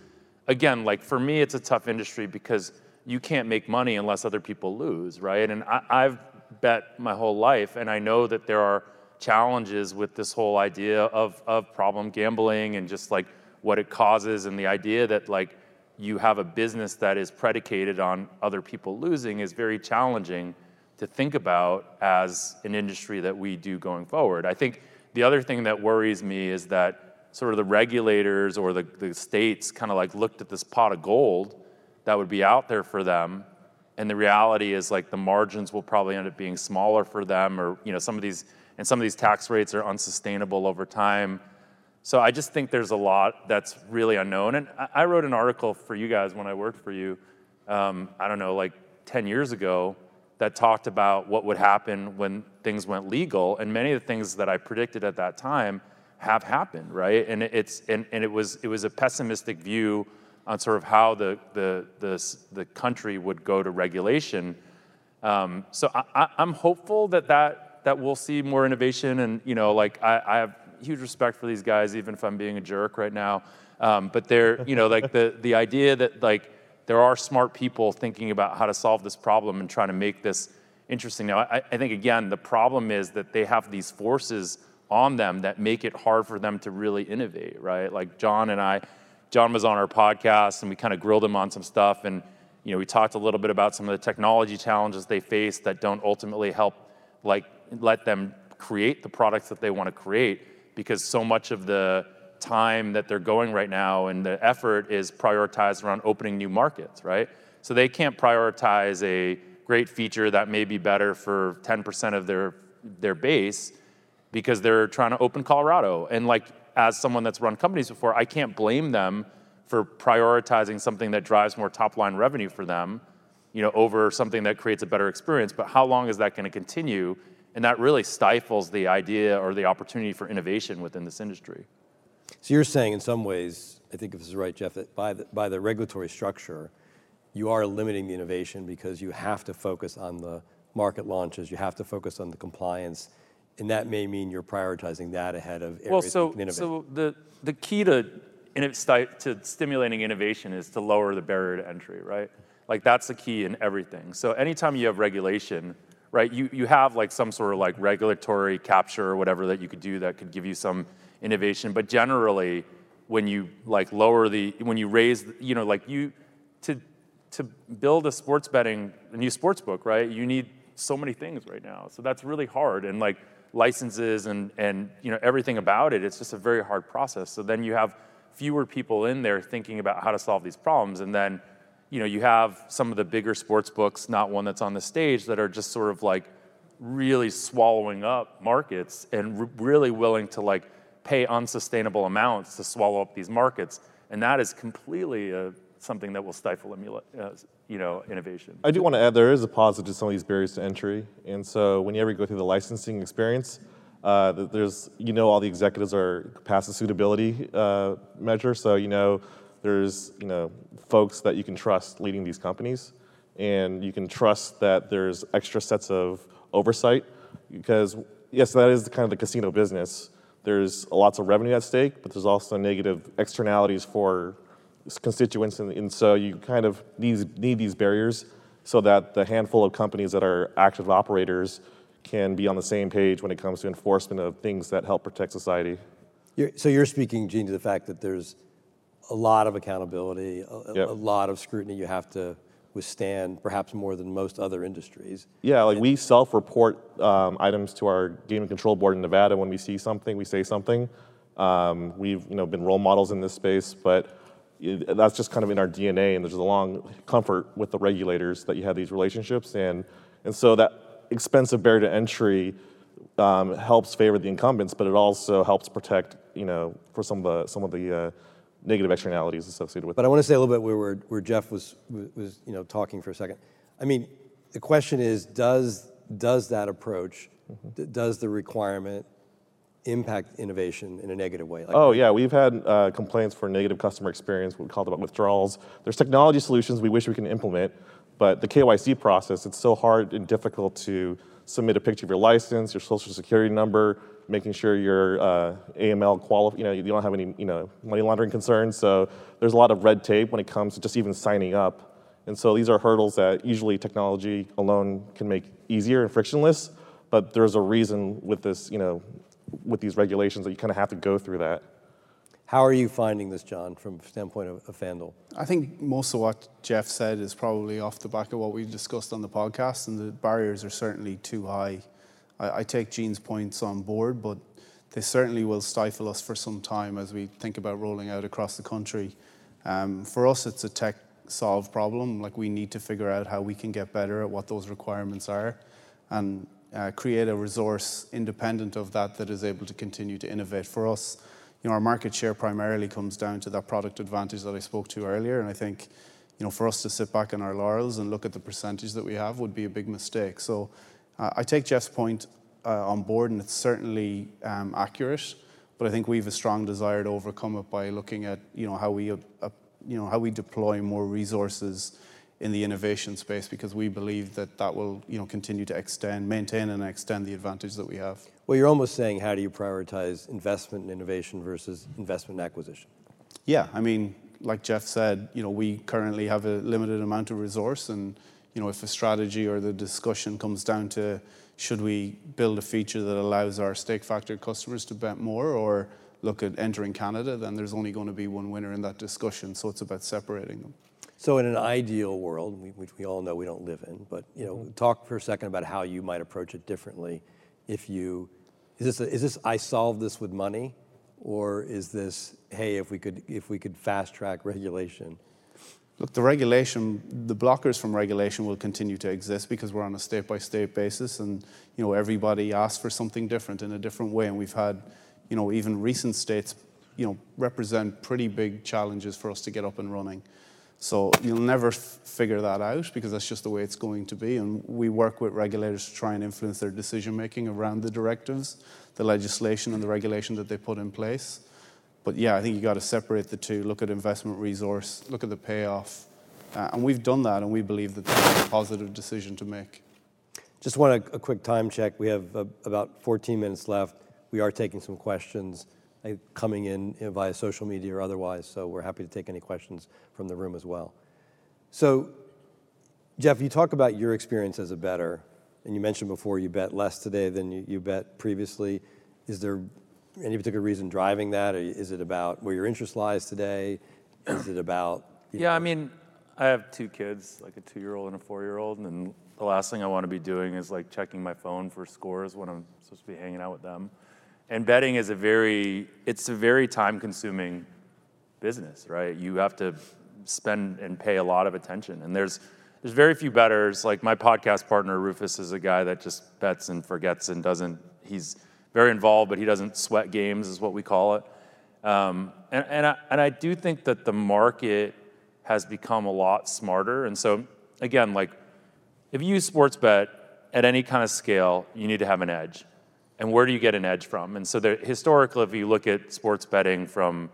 again like for me it's a tough industry because you can't make money unless other people lose right? And I, I've bet my whole life and I know that there are challenges with this whole idea of, of problem gambling and just like what it causes and the idea that like you have a business that is predicated on other people losing is very challenging to think about as an industry that we do going forward. I think the other thing that worries me is that sort of the regulators or the, the states kind of like looked at this pot of gold that would be out there for them and the reality is like the margins will probably end up being smaller for them or you know some of these and some of these tax rates are unsustainable over time. So I just think there's a lot that's really unknown. And I wrote an article for you guys when I worked for you, um, I don't know, like 10 years ago, that talked about what would happen when things went legal. And many of the things that I predicted at that time have happened, right? And it's and, and it was it was a pessimistic view on sort of how the the the, the country would go to regulation. Um, so I, I'm hopeful that that that we'll see more innovation. And you know, like I, I have huge respect for these guys, even if I'm being a jerk right now. Um, but they're, you know, like the the idea that like there are smart people thinking about how to solve this problem and trying to make this interesting. Now, I, I think again, the problem is that they have these forces on them that make it hard for them to really innovate, right? Like John and I, John was on our podcast and we kind of grilled him on some stuff and you know, we talked a little bit about some of the technology challenges they face that don't ultimately help like let them create the products that they want to create because so much of the time that they're going right now and the effort is prioritized around opening new markets, right? So they can't prioritize a great feature that may be better for 10% of their their base because they're trying to open Colorado. And like as someone that's run companies before, I can't blame them for prioritizing something that drives more top line revenue for them, you know, over something that creates a better experience. But how long is that going to continue? And that really stifles the idea or the opportunity for innovation within this industry. So you're saying in some ways, I think if this is right, Jeff, that by the, by the regulatory structure, you are limiting the innovation because you have to focus on the market launches, you have to focus on the compliance, and that may mean you're prioritizing that ahead of Well, so, you can innovate. so the, the key to, to stimulating innovation is to lower the barrier to entry, right? Like that's the key in everything. So anytime you have regulation, right, you, you have like some sort of like regulatory capture or whatever that you could do that could give you some innovation. But generally, when you like lower the, when you raise, you know, like you, to, to build a sports betting, a new sports book, right, you need so many things right now. So that's really hard. And like licenses and, and you know, everything about it, it's just a very hard process. So then you have fewer people in there thinking about how to solve these problems. And then, you know, you have some of the bigger sports books, not one that's on the stage, that are just sort of like really swallowing up markets and r- really willing to like pay unsustainable amounts to swallow up these markets. And that is completely uh, something that will stifle emula- uh, you know, innovation. I do want to add there is a positive to some of these barriers to entry, and so whenever you ever go through the licensing experience, uh, there's you know all the executives are past the suitability uh, measure, so you know there's you know folks that you can trust leading these companies, and you can trust that there's extra sets of oversight because yes, that is kind of the casino business. There's lots of revenue at stake, but there's also negative externalities for constituents, and, and so you kind of need, need these barriers so that the handful of companies that are active operators can be on the same page when it comes to enforcement of things that help protect society. You're, so you're speaking, Gene, to the fact that there's a lot of accountability, a, Yep. a lot of scrutiny you have to withstand, perhaps more than most other industries. Yeah, like we self-report um, items to our gaming control board in Nevada when we see something, we say something. Um, we've you know been role models in this space, but it, that's just kind of in our DNA, and there's a long comfort with the regulators that you have these relationships, and and so that expensive barrier to entry um, helps favor the incumbents, but it also helps protect you know for some of the some of the uh, negative externalities associated with. But I want to say a little bit where, where, where Jeff was, was, you know, talking for a second. I mean, the question is, does, does that approach, d- does the requirement impact innovation in a negative way? Like, Oh yeah, we've had uh, complaints for negative customer experience. We call them withdrawals. There's technology solutions we wish we can implement, but the KYC process it's so hard and difficult to submit a picture of your license, your social security number, making sure your uh, AML qualified. You know, you don't have any you know money laundering concerns. So there's a lot of red tape when it comes to just even signing up. And so these are hurdles that usually technology alone can make easier and frictionless. But there's a reason with this, you know, with these regulations that you kind of have to go through that. How are you finding this, John, from the standpoint of, of FanDuel? I think most of what Jeff said is probably off the back of what we discussed on the podcast, and the barriers are certainly too high. I, I take Gene's points on board, but they certainly will stifle us for some time as we think about rolling out across the country. Um, for us, it's a tech solve problem. Like we need to figure out how we can get better at what those requirements are, and uh, create a resource independent of that that is able to continue to innovate. For us, you know, our market share primarily comes down to that product advantage that I spoke to earlier, and I think, you know, for us to sit back on our laurels and look at the percentage that we have would be a big mistake. So, uh, I take Jeff's point uh, on board, and it's certainly um, accurate. But I think we have a strong desire to overcome it by looking at, you know, how we, uh, uh, you know, how we deploy more resources in the innovation space because we believe that that will, you know, continue to extend, maintain, and extend the advantage that we have. Well, you're almost saying, how do you prioritize investment in innovation versus investment in acquisition? Yeah, I mean, like Jeff said, you know, we currently have a limited amount of resource, and you know, if a strategy or the discussion comes down to should we build a feature that allows our stake factor customers to bet more, or look at entering Canada, then there's only going to be one winner in that discussion. So it's about separating them. So in an ideal world, which we all know we don't live in, but you know, mm-hmm. talk for a second about how you might approach it differently. If you, is this, a, is this I solve this with money, or is this hey, if we could if we could fast track regulation? Look, the regulation, the blockers from regulation will continue to exist because we're on a state by state basis, and you know everybody asks for something different in a different way, and we've had, you know, even recent states, you know, represent pretty big challenges for us to get up and running. So you'll never f- figure that out because that's just the way it's going to be. And we work with regulators to try and influence their decision making around the directives, the legislation, and the regulation that they put in place. But yeah, I think you got to separate the two. Look at investment resource. Look at the payoff. Uh, and we've done that, and we believe that that's a positive decision to make. Just want a, a quick time check. We have uh, about 14 minutes left. We are taking some questions uh, coming in you know, via social media or otherwise, so we're happy to take any questions from the room as well. So, Jeff, you talk about your experience as a bettor, and you mentioned before you bet less today than you, you bet previously. Is there any particular reason driving that, or is it about where your interest lies today? Is it about Yeah, know, I mean, I have two kids, like a two-year-old and a four-year-old, and the last thing I want to be doing is like checking my phone for scores when I'm supposed to be hanging out with them. And betting is a very, it's a very time-consuming business, right? You have to spend and pay a lot of attention, and there's there's very few bettors. Like my podcast partner Rufus is a guy that just bets and forgets and doesn't. He's very involved, but he doesn't sweat games, is what we call it. Um, and and I, and I do think that the market has become a lot smarter. And so again, like if you use sports bet at any kind of scale, you need to have an edge. And where do you get an edge from? And so there, historically, if you look at sports betting from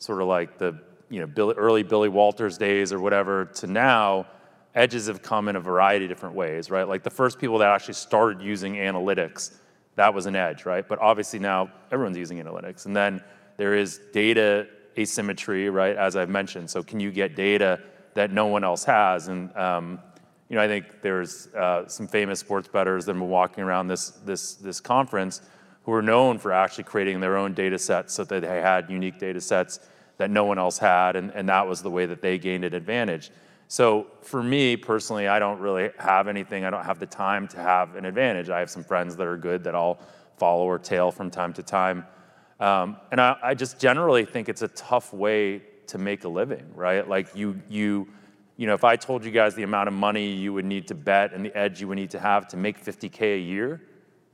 sort of like the you know Billy, early Billy Walters days or whatever to now, edges have come in a variety of different ways, right? Like the first people that actually started using analytics, that was an edge, right? But obviously now everyone's using analytics. And then there is data asymmetry, right? As I've mentioned. So can you get data that no one else has? And um, you know, I think there's uh, some famous sports bettors that have been walking around this this this conference who are known for actually creating their own data sets so that they had unique data sets that no one else had, and, and that was the way that they gained an advantage. So for me personally, I don't really have anything. I don't have the time to have an advantage. I have some friends that are good that I'll follow or tail from time to time. Um, and I, I just generally think it's a tough way to make a living, right? Like you, you, you know, if I told you guys the amount of money you would need to bet and the edge you would need to have to make 50k a year,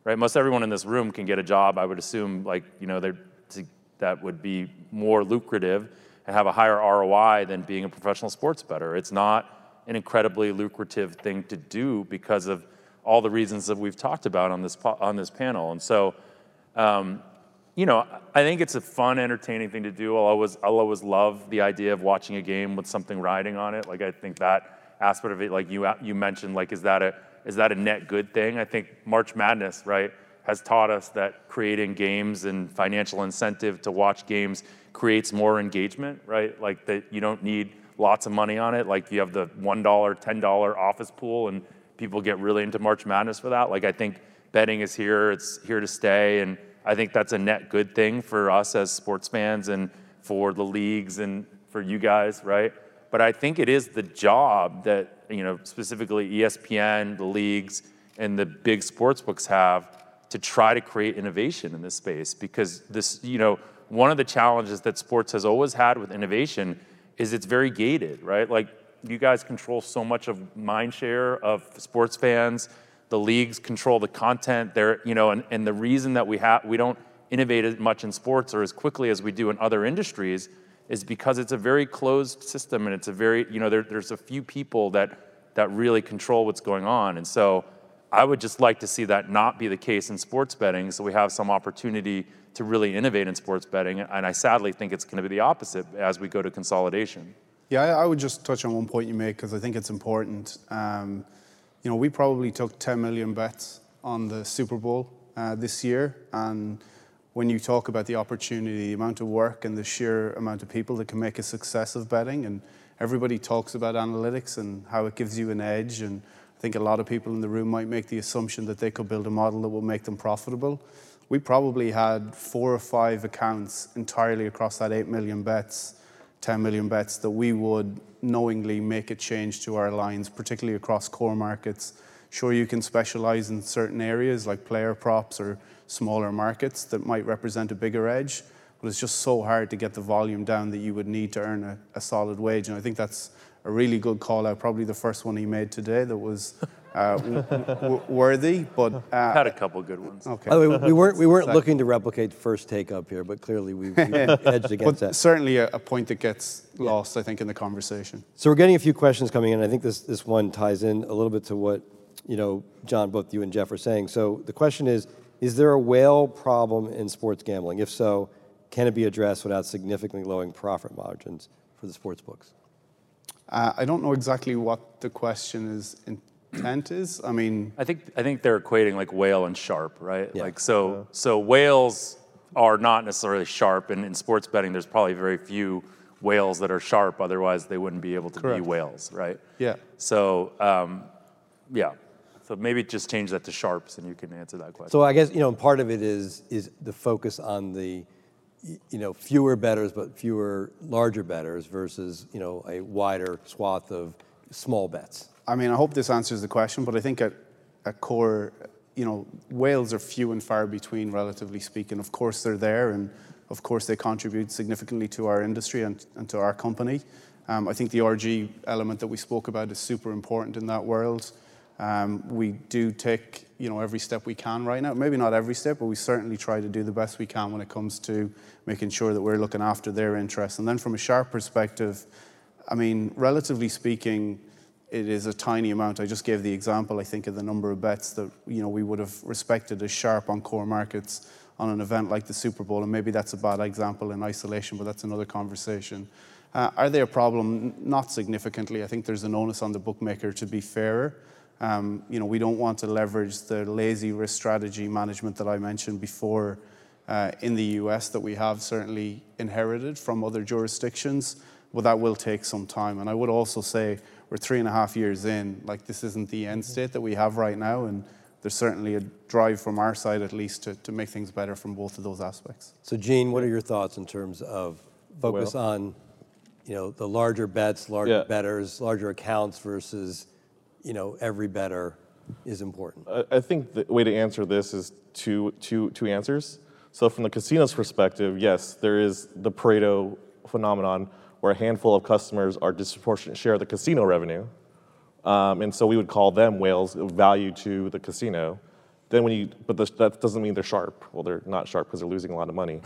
right? Most everyone in this room can get a job. I would assume, like, you know, that would be more lucrative and have a higher ROI than being a professional sports bettor. It's not an incredibly lucrative thing to do because of all the reasons that we've talked about on this on this panel. And so, um, you know, I think it's a fun, entertaining thing to do. I'll always, I'll always love the idea of watching a game with something riding on it. Like I think that aspect of it, like you you mentioned, like is that a is that a net good thing? I think March Madness, right, has taught us that creating games and financial incentive to watch games creates more engagement, right? Like that you don't need lots of money on it. Like you have the one dollar, ten dollar office pool, and people get really into March Madness for that. Like I think betting is here; it's here to stay, and I think that's a net good thing for us as sports fans and for the leagues and for you guys, right? But I think it is the job that, you know, specifically ESPN, the leagues, and the big sports books have to try to create innovation in this space because this, you know, one of the challenges that sports has always had with innovation is it's very gated, right? Like you guys control so much of mind share of sports fans the leagues control the content. There, you know, and, and the reason that we have we don't innovate as much in sports or as quickly as we do in other industries is because it's a very closed system and it's a very, you know, there, there's a few people that that really control what's going on. And so I would just like to see that not be the case in sports betting. So we have some opportunity to really innovate in sports betting. And I sadly think it's going to be the opposite as we go to consolidation. Yeah, I would just touch on one point you make because I think it's important. Um, you know, we probably took 10 million bets on the Super Bowl uh, this year. And when you talk about the opportunity, the amount of work and the sheer amount of people that can make a success of betting, and everybody talks about analytics and how it gives you an edge. And I think a lot of people in the room might make the assumption that they could build a model that will make them profitable. We probably had four or five accounts entirely across that 8 million bets 10 million bets that we would knowingly make a change to our lines, particularly across core markets. Sure, you can specialize in certain areas like player props or smaller markets that might represent a bigger edge, but it's just so hard to get the volume down that you would need to earn a, a solid wage. And I think that's a really good call out, probably the first one he made today that was uh, w- w- worthy, but uh, Had a couple good ones. okay. By the way, we weren't, we weren't looking to replicate first take up here, but clearly we, we edged against But that. certainly a, a point that gets lost, I think, in the conversation. So we're getting a few questions coming in. I think this, this one ties in a little bit to what, you know, John, both you and Jeff are saying. So the question is, is there a whale problem in sports gambling? If so, can it be addressed without significantly lowering profit margins for the sports books? Uh, I don't know exactly what the question is intent is. I mean, I think I think they're equating like whale and sharp, right? Yeah. Like so so whales are not necessarily sharp, and in sports betting, there's probably very few whales that are sharp. Otherwise, they wouldn't be able to Correct. be whales, right? yeah. So um, yeah. So maybe just change that to sharps, and you can answer that question. So I guess, you know, part of it is, is the focus on the, you know, fewer bettors, but fewer larger bettors versus, you know, a wider swath of small bets. I mean, I hope this answers the question, but I think at, at core, you know, whales are few and far between, relatively speaking. Of course, they're there, and of course, they contribute significantly to our industry and, and to our company. Um, I think the RG element that we spoke about is super important in that world. Um, we do take, you know, every step we can right now. Maybe not every step, but we certainly try to do the best we can when it comes to making sure that we're looking after their interests. And then from a sharp perspective, I mean, relatively speaking, it is a tiny amount. I just gave the example, I think, of the number of bets that you know we would have respected as sharp on core markets on an event like the Super Bowl, and maybe that's a bad example in isolation, but that's another conversation. Uh, are they a problem? Not significantly. I think there's an onus on the bookmaker to be fairer. Um, you know, we don't want to leverage the lazy risk strategy management that I mentioned before uh, in the US that we have certainly inherited from other jurisdictions, but that will take some time. And I would also say we're three and a half years in, like this isn't the end state that we have right now, and there's certainly a drive from our side at least to, to make things bettor from both of those aspects. So Gene, what are your thoughts in terms of focus Well- on, you know, the larger bets, larger Yeah. bettors, larger accounts versus, you know, every better is important? I I think the way to answer this is two, two, two answers. So from the casino's perspective, yes, there is the Pareto phenomenon where a handful of customers are disproportionate share of the casino revenue. Um, and so we would call them whales of value to the casino. Then when you, but the, that doesn't mean they're sharp. Well, they're not sharp because they're losing a lot of money.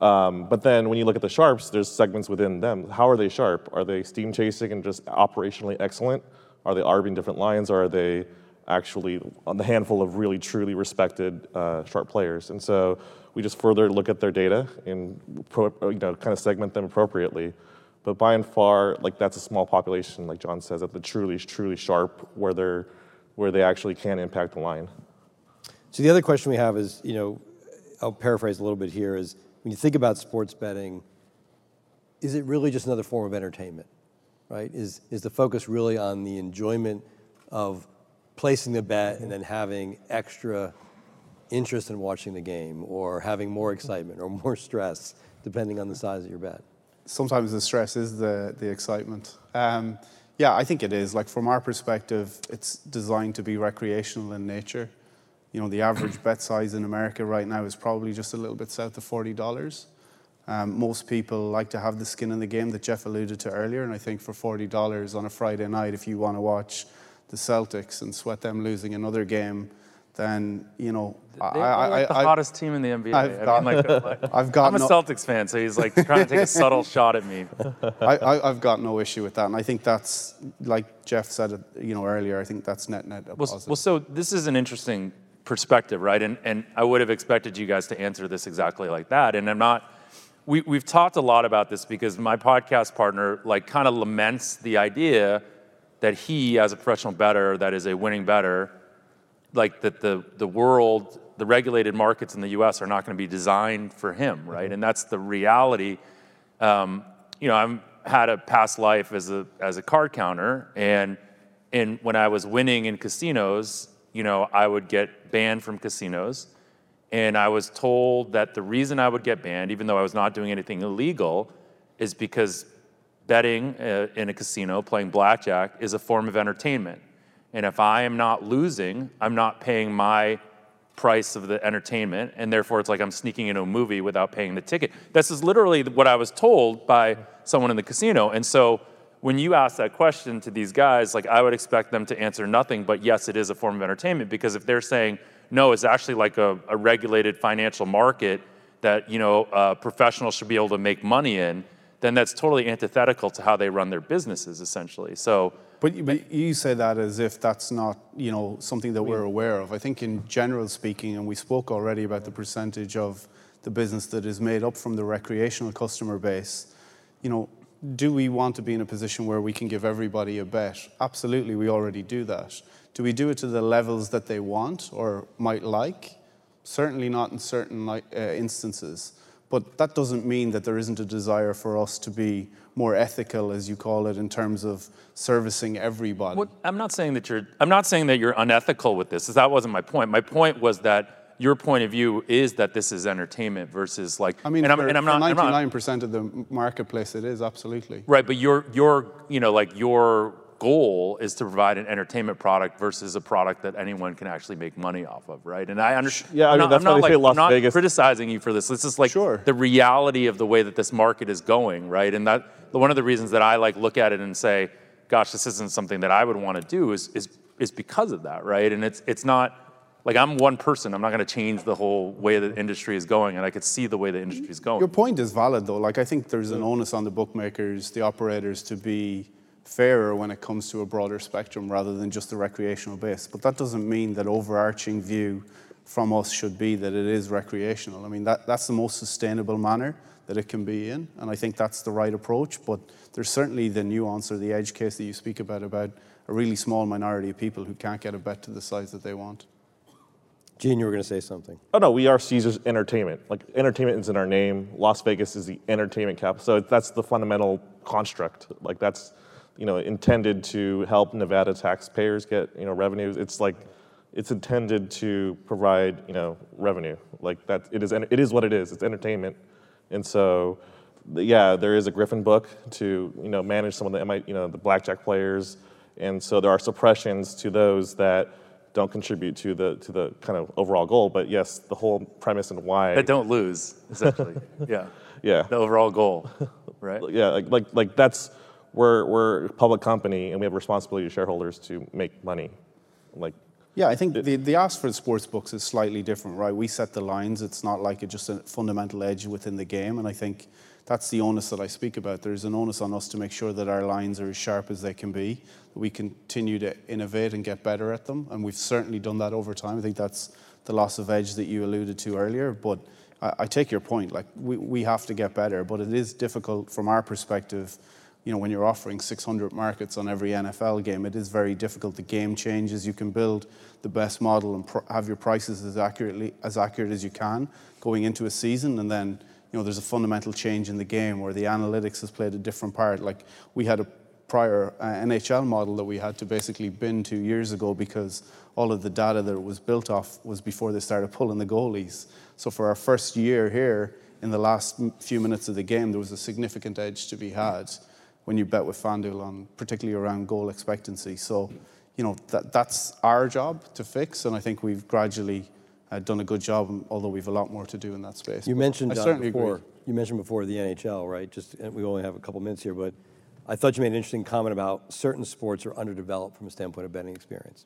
Um, but then when you look at the sharps, there's segments within them. How are they sharp? Are they steam chasing and just operationally excellent? Are they arbing different lines? Or are they actually on the handful of really truly respected uh, sharp players? And so we just further look at their data and pro, you know kind of segment them appropriately. But by and far, like that's a small population, like John says, that the truly truly sharp, where they're where they actually can impact the line. So the other question we have is, you know, I'll paraphrase a little bit here, is when you think about sports betting, is it really just another form of entertainment, right? Is, is the focus really on the enjoyment of placing the bet and then having extra interest in watching the game or having more excitement or more stress, depending on the size of your bet? Sometimes the stress is the, the excitement. Um, yeah, I think it is. Like from our perspective, it's designed to be recreational in nature. You know, the average bet size in America right now is probably just a little bit south of forty dollars. Um, most people like to have the skin in the game that Jeff alluded to earlier, and I think for forty dollars on a Friday night, if you want to watch the Celtics and sweat them losing another game, then you know They are like the hottest team in the NBA. I've I got- mean, like, like- I've got I'm a Celtics fan, so he's like trying to take a subtle shot at me. I, I, I've got no issue with that, and I think that's like Jeff said, you know, earlier. I think that's net net Well, positive. well, so this is an interesting perspective, right? And and I would have expected you guys to answer this exactly like that. And I'm not. We we've talked a lot about this because my podcast partner like kind of laments the idea that he, as a professional bettor, that is a winning bettor, like that the the world, the regulated markets in the U.S. are not going to be designed for him, right? And that's the reality. Um, you know, I've had a past life as a as a card counter, and and when I was winning in casinos, you know, I would get banned from casinos, and I was told that the reason I would get banned, even though I was not doing anything illegal, is because betting uh, in a casino, playing blackjack, is a form of entertainment. And if I am not losing, I'm not paying my price of the entertainment, and therefore it's like I'm sneaking into a movie without paying the ticket. This is literally what I was told by someone in the casino. And so when you ask that question to these guys, like I would expect them to answer nothing but yes, it is a form of entertainment. Because if they're saying no, it's actually like a, a regulated financial market that you know uh, professionals should be able to make money in, then that's totally antithetical to how they run their businesses, essentially. So. But you, but you say that as if that's not, you know, something that we're aware of. I think in general speaking, and we spoke already about the percentage of the business that is made up from the recreational customer base, you know, do we want to be in a position where we can give everybody a bet? Absolutely, we already do that. Do we do it to the levels that they want or might like? Certainly not in certain uh, instances. But that doesn't mean that there isn't a desire for us to be more ethical, as you call it, in terms of servicing everybody. Well, I'm not saying that you're. I'm not saying that you're unethical with this. Because that wasn't my point. My point was that your point of view is that this is entertainment versus like. I mean, and I'm, and I'm not. Ninety-nine percent of the marketplace, it is absolutely right. But your your you know like your goal is to provide an entertainment product versus a product that anyone can actually make money off of, right? And I understand. Yeah, I mean, not, that's I'm not, like, Las I'm Vegas. not criticizing you for this. This is like sure. the reality of the way that this market is going, right? And that one of the reasons that I like look at it and say, "Gosh, this isn't something that I would want to do," is is is because of that, right? And it's it's not like I'm one person. I'm not going to change the whole way the industry is going, and I could see the way the industry is going. Your point is valid, though. Like I think there's an onus on the bookmakers, the operators, to be fairer when it comes to a broader spectrum rather than just the recreational base. But that doesn't mean that overarching view from us should be that it is recreational. I mean, that, that's the most sustainable manner that it can be in, and I think that's the right approach. But there's certainly the nuance or the edge case that you speak about about a really small minority of people who can't get a bet to the size that they want. Gene, you were going to say something. Oh no, we are Caesars Entertainment. Like entertainment is in our name. Las Vegas is the entertainment capital. So that's the fundamental construct. Like that's you know, intended to help Nevada taxpayers get, you know, revenues. It's like, it's intended to provide, you know, revenue. Like that, it is, it is what it is. It's entertainment. And so, yeah, there is a Griffin book to, you know, manage some of the, you know, the blackjack players. And so there are suppressions to those that don't contribute to the to the kind of overall goal. But yes, the whole premise and why that don't lose essentially. yeah. Yeah. The overall goal, right? Yeah, like like like that's we're, we're a public company and we have a responsibility to shareholders to make money. Like, yeah, I think the, the ask for the sports books is slightly different, right? We set the lines. It's not like a, just a fundamental edge within the game. And I think that's the onus that I speak about. There's an onus on us to make sure that our lines are as sharp as they can be, that we continue to innovate and get better at them. And we've certainly done that over time. I think that's the loss of edge that you alluded to earlier. But I, I take your point. Like, we, we have to get better, but it is difficult from our perspective you know, when you're offering 600 markets on every NFL game, it is very difficult. The game changes. You can build the best model and have your prices as accurately as accurate as you can going into a season, and then you know there's a fundamental change in the game where the analytics has played a different part. Like we had a prior uh, NHL model that we had to basically bin two years ago because all of the data that it was built off was before they started pulling the goalies. So for our first year here, in the last few minutes of the game, there was a significant edge to be had when you bet with FanDuel on, particularly around goal expectancy. So, you know, that, that's our job to fix, and I think we've gradually uh, done a good job, although we've a lot more to do in that space. You but mentioned I certainly before. Agree. You mentioned before the NHL, right? Just we only have a couple minutes here, but I thought you made an interesting comment about certain sports are underdeveloped from a standpoint of betting experience.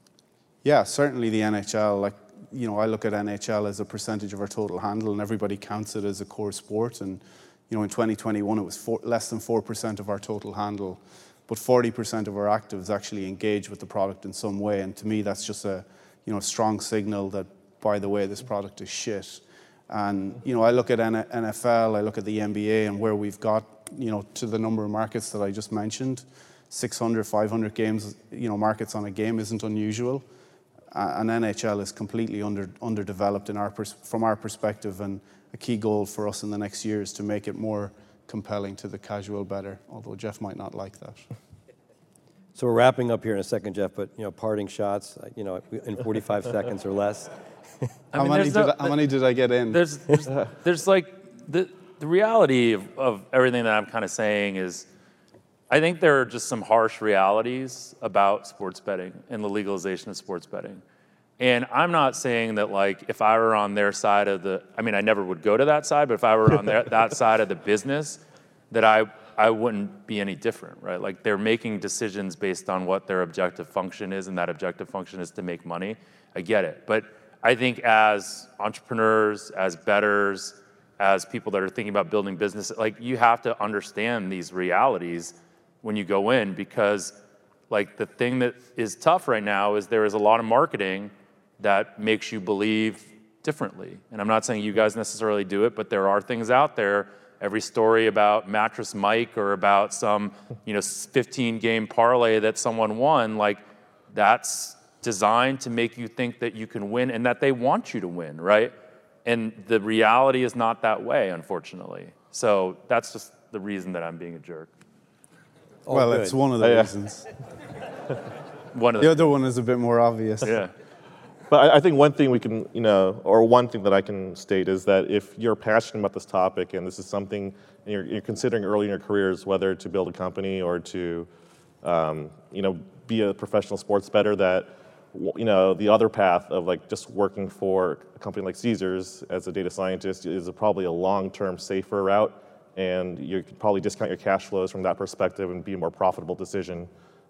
Yeah, certainly the NHL. Like you know, I look at NHL as a percentage of our total handle, and everybody counts it as a core sport, and you know, in 2021, it was four, less than 4% of our total handle, but 40% of our actives actually engage with the product in some way. And to me, that's just a, you know, strong signal that, by the way, this product is shit. And, you know, I look at NFL, I look at the NBA and where we've got, you know, to the number of markets that I just mentioned. 600, 500 games, you know, markets on a game isn't unusual. And NHL is completely under, underdeveloped in our from our perspective. And a key goal for us in the next year is to make it more compelling to the casual bettor, although Jeff might not like that. So we're wrapping up here in a second, Jeff, but you know, parting shots, uh, you know, in 45 seconds or less. how, mean, many did no, I, how many did I get in? There's, there's, there's like the, the reality of, of everything that I'm kind of saying is I think there are just some harsh realities about sports betting and the legalization of sports betting. And I'm not saying that like if I were on their side of the, I mean, I never would go to that side, but if I were on their, that side of the business, that I I wouldn't be any different, right? Like they're making decisions based on what their objective function is, and that objective function is to make money. I get it. But I think as entrepreneurs, as bettors, as people that are thinking about building business, like you have to understand these realities when you go in because like the thing that is tough right now is there is a lot of marketing that makes you believe differently. And I'm not saying you guys necessarily do it, but there are things out there. Every story about Mattress Mack or about some, you know, 15 game parlay that someone won, like that's designed to make you think that you can win and that they want you to win, right? And the reality is not that way, unfortunately. So that's just the reason that I'm being a jerk. All well, good. it's one of the oh, Yeah. reasons. One of The the, other one is a bit more obvious. yeah. But I, I think one thing we can, you know, or one thing that I can state is that if you're passionate about this topic and this is something you're, you're considering early in your careers whether to build a company or to, um, you know, be a professional sports bettor, that you know the other path of like just working for a company like Caesars as a data scientist is a, probably a long-term safer route, and you could probably discount your cash flows from that perspective and be a more profitable decision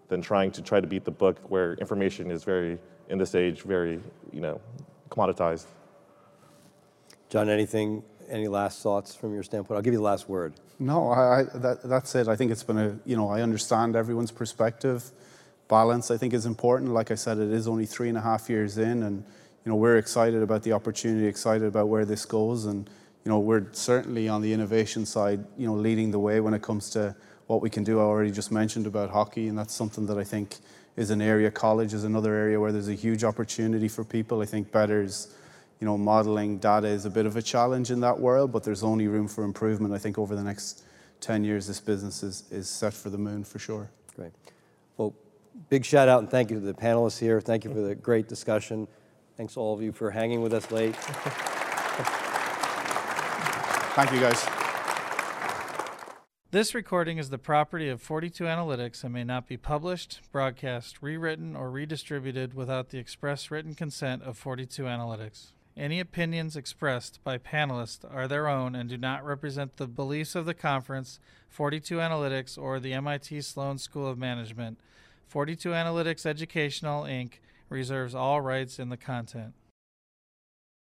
than trying to try to beat the book where information is very in this age very you know commoditized John, anything, any last thoughts from your standpoint? I'll give you the last word. No, I, I, that, that's it. I think it's been a, you know, I understand everyone's perspective. Balance, I think, is important. Like I said, it is only three and a half years in, and, you know, we're excited about the opportunity, excited about where this goes. And, you know, we're certainly on the innovation side, you know, leading the way when it comes to what we can do. I already just mentioned about hockey, and that's something that I think is an area. College is another area where there's a huge opportunity for people. I think bettors, you know, modeling data is a bit of a challenge in that world, but there's only room for improvement. I think over the next 10 years, this business is, is set for the moon for sure. Great. Well, big shout out and thank you to the panelists here. Thank you for the great discussion. Thanks all of you for hanging with us late. Thank you, guys. This recording is the property of 42 Analytics and may not be published, broadcast, rewritten, or redistributed without the express written consent of 42 Analytics. Any opinions expressed by panelists are their own and do not represent the beliefs of the conference, 42 Analytics, or the MIT Sloan School of Management. 42 Analytics Educational, Inc. reserves all rights in the content.